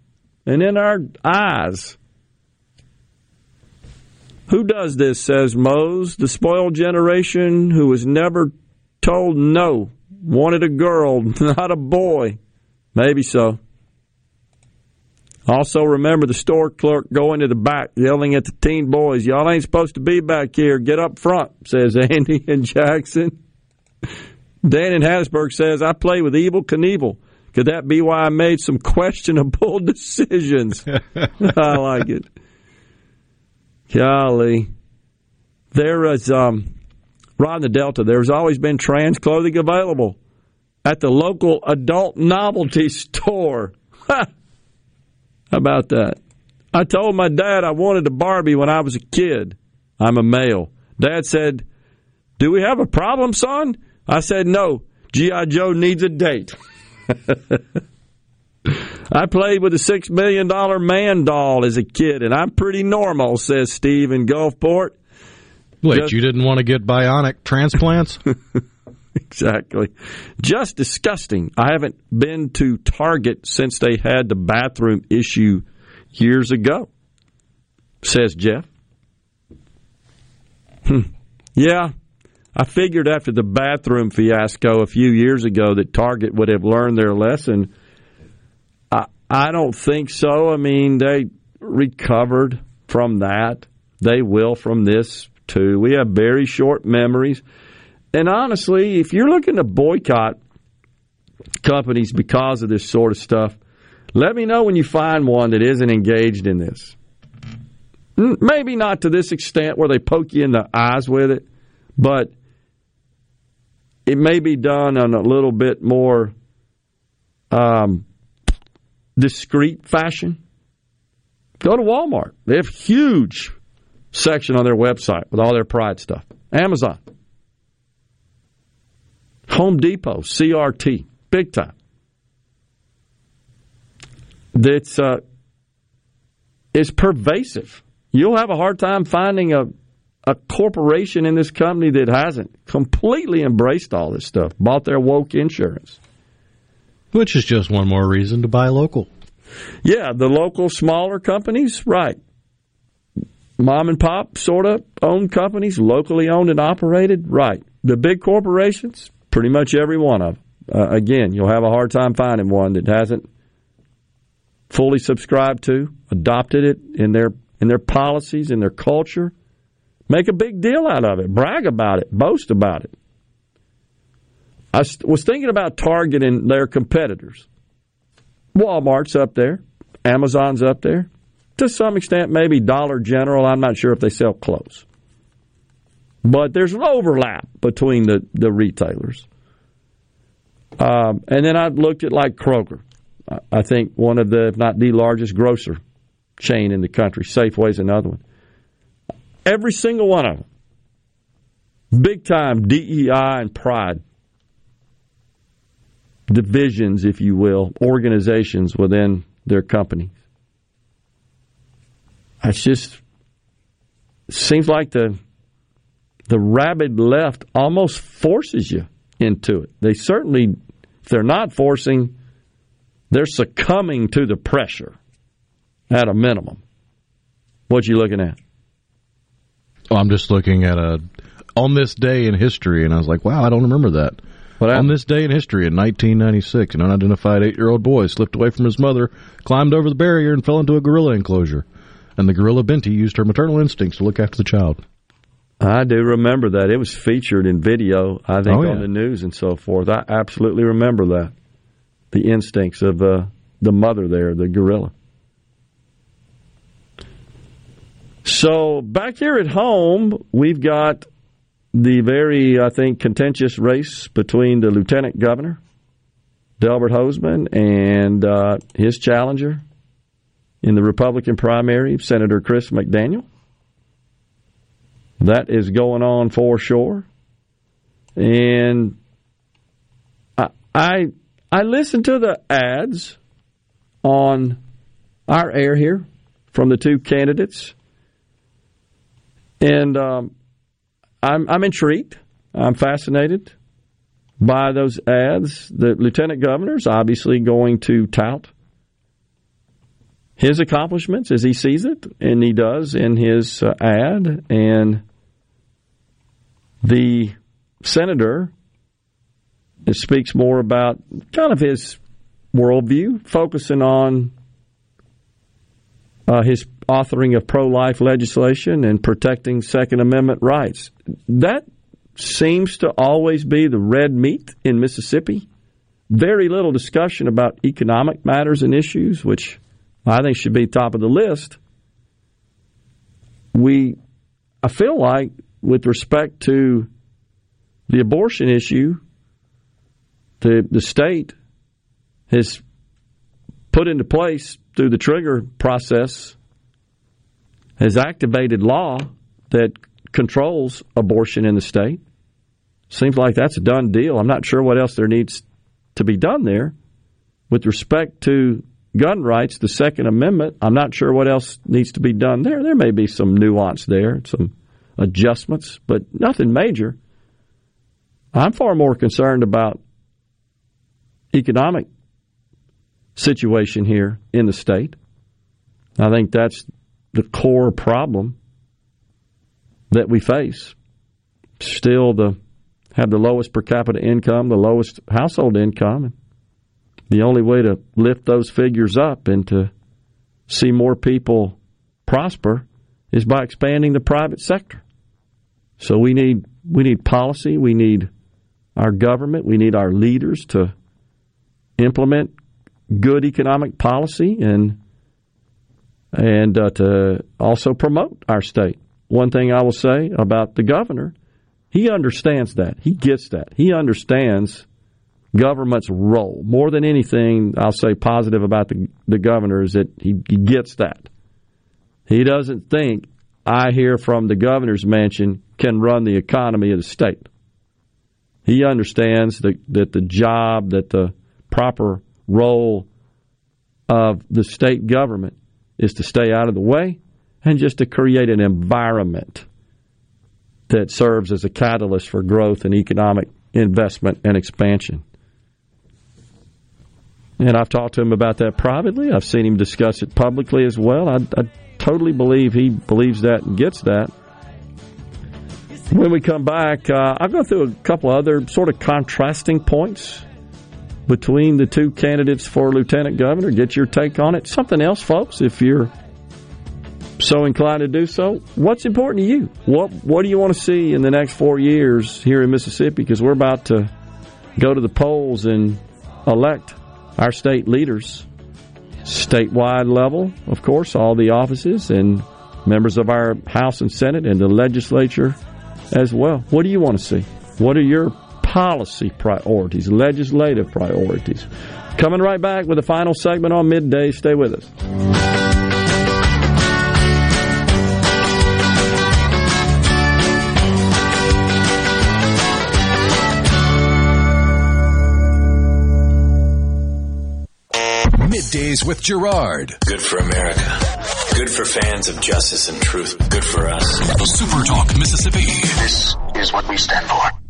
And in our eyes. Who does this, says Mose, the spoiled generation who was never told no, wanted a girl, [laughs] not a boy. Maybe so. Also, remember the store clerk going to the back yelling at the teen boys, Y'all ain't supposed to be back here. Get up front, [laughs] says Andy and Jackson. [laughs] Dan in Hattiesburg says, I play with Evel Knievel. Could that be why I made some questionable decisions? I like it. Golly. There is, um, Rod in the Delta, there's always been trans clothing available at the local adult novelty [laughs] store. How about that? I told my dad I wanted a Barbie when I was a kid. I'm a male. Dad said, Do we have a problem, son? I said, No. G.I. Joe needs a date. [laughs] I played with a $6 million man doll as a kid, and I'm pretty normal, says Steve in Gulfport. Wait, Just- you didn't want to get bionic transplants? [laughs] exactly. Just disgusting. I haven't been to Target since they had the bathroom issue years ago, says Jeff. Hmm. Yeah, I figured after the bathroom fiasco a few years ago that Target would have learned their lesson. I, don't think so. I mean, they recovered from that. They will from this too. We have very short memories. And honestly, if you're looking to boycott companies because of this sort of stuff, let me know when you find one that isn't engaged in this. Maybe not to this extent where they poke you in the eyes with it, but it may be done on a little bit more um, discreet fashion. Go to Walmart. They have a huge section on their website with all their pride stuff. Amazon. Home Depot, CRT, big time. That's uh, is pervasive. You'll have a hard time finding a a corporation in this company that hasn't completely embraced all this stuff, bought their woke insurance. Which is just one more reason to buy local. Yeah, the local smaller companies, right. Mom and pop sort of owned companies, locally owned and operated, right. The big corporations, pretty much every one of them. Uh, again, you'll have a hard time finding one that hasn't fully subscribed to, adopted it in their in their policies, in their culture. Make a big deal out of it, brag about it, boast about it. I was thinking about targeting their competitors. Walmart's up there, Amazon's up there. To some extent, maybe Dollar General. I'm not sure if they sell clothes. But there's an overlap between the, the retailers. Um, and then I looked at like Kroger. I think one of the, if not the largest grocer chain in the country. Safeway's another one. Every single one of them. Big time DEI and pride divisions, if you will, organizations within their companies. It's just seems like the the rabid left almost forces you into it. They certainly, if they're not forcing, they're succumbing to the pressure at a minimum. What are you looking at? Oh, I'm just looking at a on this day in history, and I was like, wow, I don't remember that. On this day in history in 1996, an unidentified eight-year-old boy slipped away from his mother, climbed over the barrier, and fell into a gorilla enclosure. And the gorilla Binti used her maternal instincts to look after the child. I do remember that. It was featured in video, I think, oh, yeah. on the news and so forth. I absolutely remember that. The instincts of uh, the mother there, the gorilla. So back here at home, we've got the very, I think, contentious race between the lieutenant governor, Delbert Hosemann, and uh, his challenger in the Republican primary, Senator Chris McDaniel. That is going on for sure. And I, I, I listened to the ads on our air here from the two candidates and um, I'm, I'm intrigued. I'm fascinated by those ads. The lieutenant governor is obviously going to tout his accomplishments as he sees it, and he does in his uh, ad. And the senator speaks more about kind of his worldview, focusing on uh, his authoring of pro life legislation and protecting Second Amendment rights. That seems to always be the red meat in Mississippi. Very little discussion about economic matters and issues, which I think should be top of the list. We, I feel like, with respect to the abortion issue, the the state has put into place through the trigger process has activated law that controls abortion in the state. Seems like that's a done deal. I'm not sure what else there needs to be done there. With respect to gun rights, the Second Amendment, I'm not sure what else needs to be done there. There may be some nuance there, some adjustments, but nothing major. I'm far more concerned about economic situation here in the state. I think that's the core problem that we face. Still, the have the lowest per capita income, the lowest household income. And The only way to lift those figures up and to see more people prosper is by expanding the private sector. So we need we need policy, we need our government, we need our leaders to implement good economic policy and and uh, to also promote our state. One thing I will say about the governor, he understands that. He gets that. He understands government's role. More than anything, I'll say positive about the, the governor is that he, he gets that. He doesn't think I hear from the governor's mansion can run the economy of the state. He understands that, that the job, that the proper role of the state government is to stay out of the way and just to create an environment that serves as a catalyst for growth and economic investment and expansion. And I've talked to him about that privately. I've seen him discuss it publicly as well. I, I totally believe he believes that and gets that. When we come back, uh, I'll go through a couple other sort of contrasting points between the two candidates for lieutenant governor. Get your take on it. Something else, folks, if you're so inclined to do so. What's important to you? What What do you want to see in the next four years here in Mississippi? Because we're about to go to the polls and elect our state leaders, statewide level, of course, all the offices and members of our House and Senate and the legislature as well. What do you want to see? What are your policy priorities, legislative priorities? Coming right back with the final segment on midday. Stay with us. Middays with Gerard. Good for America. Good for fans of justice and truth. Good for us. Super Talk Mississippi. This is what we stand for.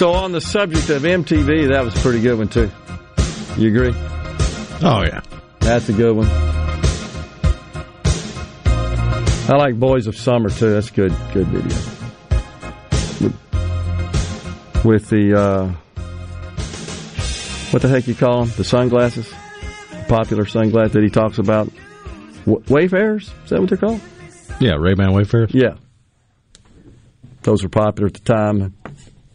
So, on the subject of MTV, that was a pretty good one, too. You agree? Oh, yeah. That's a good one. I like Boys of Summer, too. That's good, good video. With, the, uh, what the heck you call them? The sunglasses? The popular sunglasses that he talks about. Wayfarers? Is that what they're called? Yeah, Ray-Ban Wayfarers. Yeah. Those were popular at the time.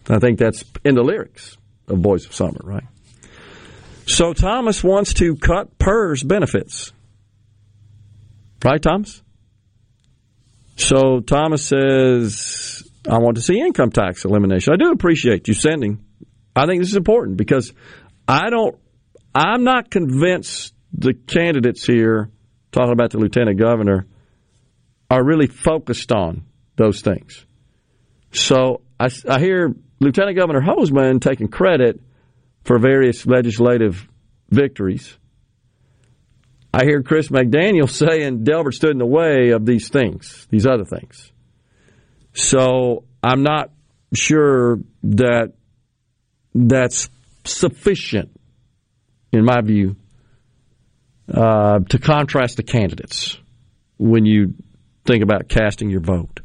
I think that's in the lyrics of Boys of Summer, right? So Thomas wants to cut PERS benefits. Right, Thomas? So Thomas says, I want to see income tax elimination. I do appreciate you sending. I think this is important because I don't, I'm not convinced the candidates here, talking about the lieutenant governor, are really focused on those things. So I, I hear Lieutenant Governor Hosemann taking credit for various legislative victories. I hear Chris McDaniel [laughs] saying Delbert stood in the way of these things, these other things. So I'm not sure that that's sufficient, in my view, uh, to contrast the candidates when you think about casting your vote.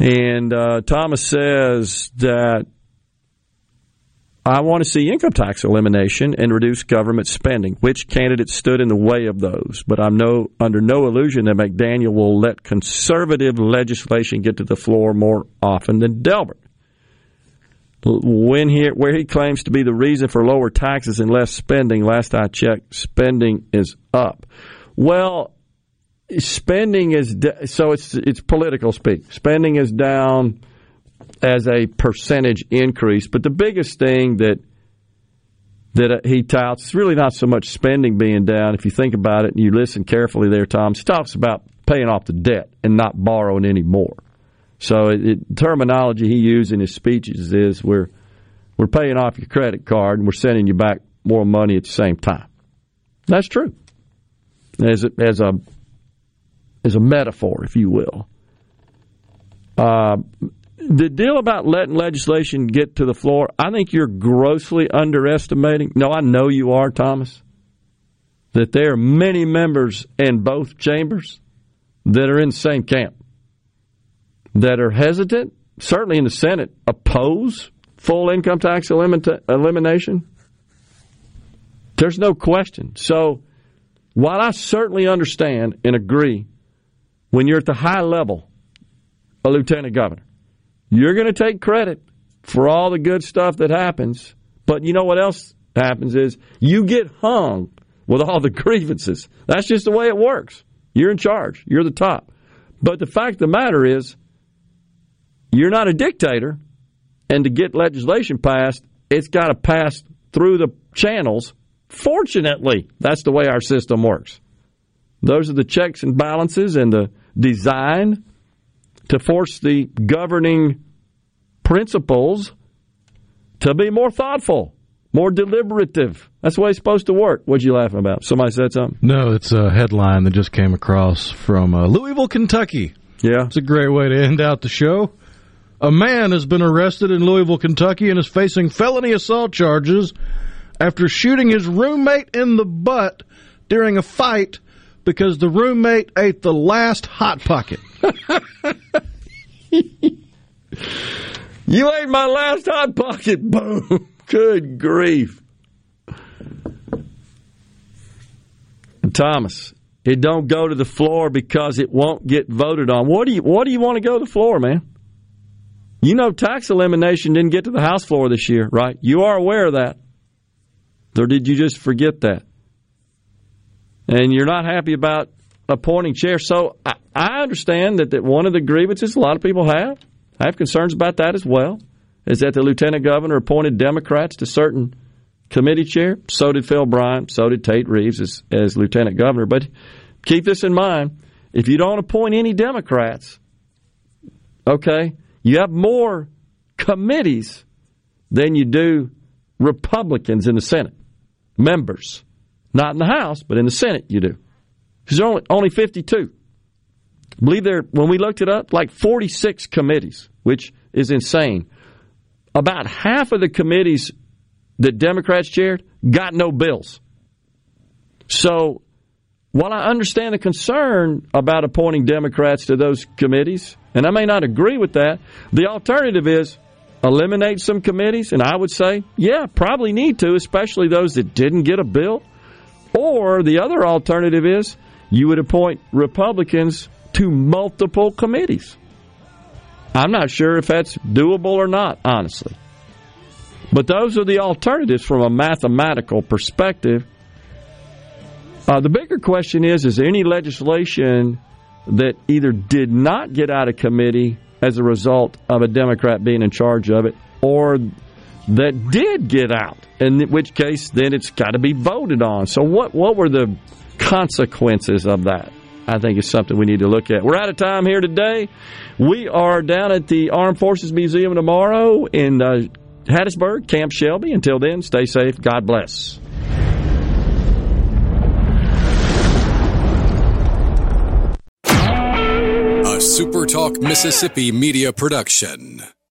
And uh, Thomas says that I want to see income tax elimination and reduce government spending. Which candidate stood in the way of those? But I'm no under no illusion that McDaniel will let conservative legislation get to the floor more often than Delbert. When he, where he claims to be the reason for lower taxes and less spending, last I checked, spending is up. Well, spending is so it's it's political speak. Spending is down as a percentage increase, but the biggest thing that that uh, he touts is really not so much spending being down. If you think about it and you listen carefully, there, Tom, he talks about paying off the debt and not borrowing any more. So it, it, terminology he used in his speeches is we're we're paying off your credit card and we're sending you back more money at the same time. That's true. As a, as a as a metaphor, if you will. Uh, the deal about letting legislation get to the floor, I think you're grossly underestimating. No, I know you are, Thomas. That there are many members in both chambers that are in the same camp that are hesitant, certainly in the Senate, oppose full income tax elimination? There's no question. So, while I certainly understand and agree when you're at the high level, a lieutenant governor, you're going to take credit for all the good stuff that happens. But you know what else happens is you get hung with all the [laughs] grievances. That's just the way it works. You're in charge, you're the top. But the fact of the matter is, you're not a dictator, and to get legislation passed, it's got to pass through the channels. Fortunately, that's the way our system works. Those are the checks and balances and the design to force the governing principles to be more thoughtful, more deliberative. That's the way it's supposed to work. What'd you laughing about? Somebody said something? No, it's a headline that just came across from uh, Louisville, Kentucky. Yeah. It's a great way to end out the show. A man has been arrested in Louisville, Kentucky, and is facing felony assault charges after shooting his roommate in the butt during a fight because the roommate ate the last hot pocket. [laughs] you ate my last hot pocket. Boom. [laughs] Good grief. Thomas, it don't go to the floor because it won't get voted on. What do you what do you want to go to the floor, man? You know, tax elimination didn't get to the House floor this year, right? You are aware of that. Or did you just forget that? And you're not happy about appointing chair. So I, I understand that, that one of the grievances a lot of people have, I have concerns about that as well, is that the lieutenant governor appointed Democrats to certain committee chair. So did Phil Bryant. So did Tate Reeves as, as lieutenant governor. But keep this in mind. If you don't appoint any Democrats, okay, you have more committees than you do Republicans in the Senate, members. Not in the House, but in the Senate you do. There's only, only 52. I believe there, when we looked it up, like 46 committees, which is insane. About half of the committees that Democrats chaired got no bills. So while I understand the concern about appointing Democrats to those committees, and I may not agree with that, the alternative is eliminate some committees, and I would say, yeah, probably need to, especially those that didn't get a bill. Or the other alternative is you would appoint Republicans to multiple committees. I'm not sure if that's doable or not, honestly. But those are the alternatives from a mathematical perspective. Uh, the bigger question is is there any legislation that either did not get out of committee as a result of a Democrat being in charge of it or that did get out, in which case then it's got to be voted on. So, what, what were the consequences of that? I think is something we need to look at. We're out of time here today. We are down at the Armed Forces Museum tomorrow in uh, Hattiesburg, Camp Shelby. Until then, stay safe. God bless. A SuperTalk Mississippi media production.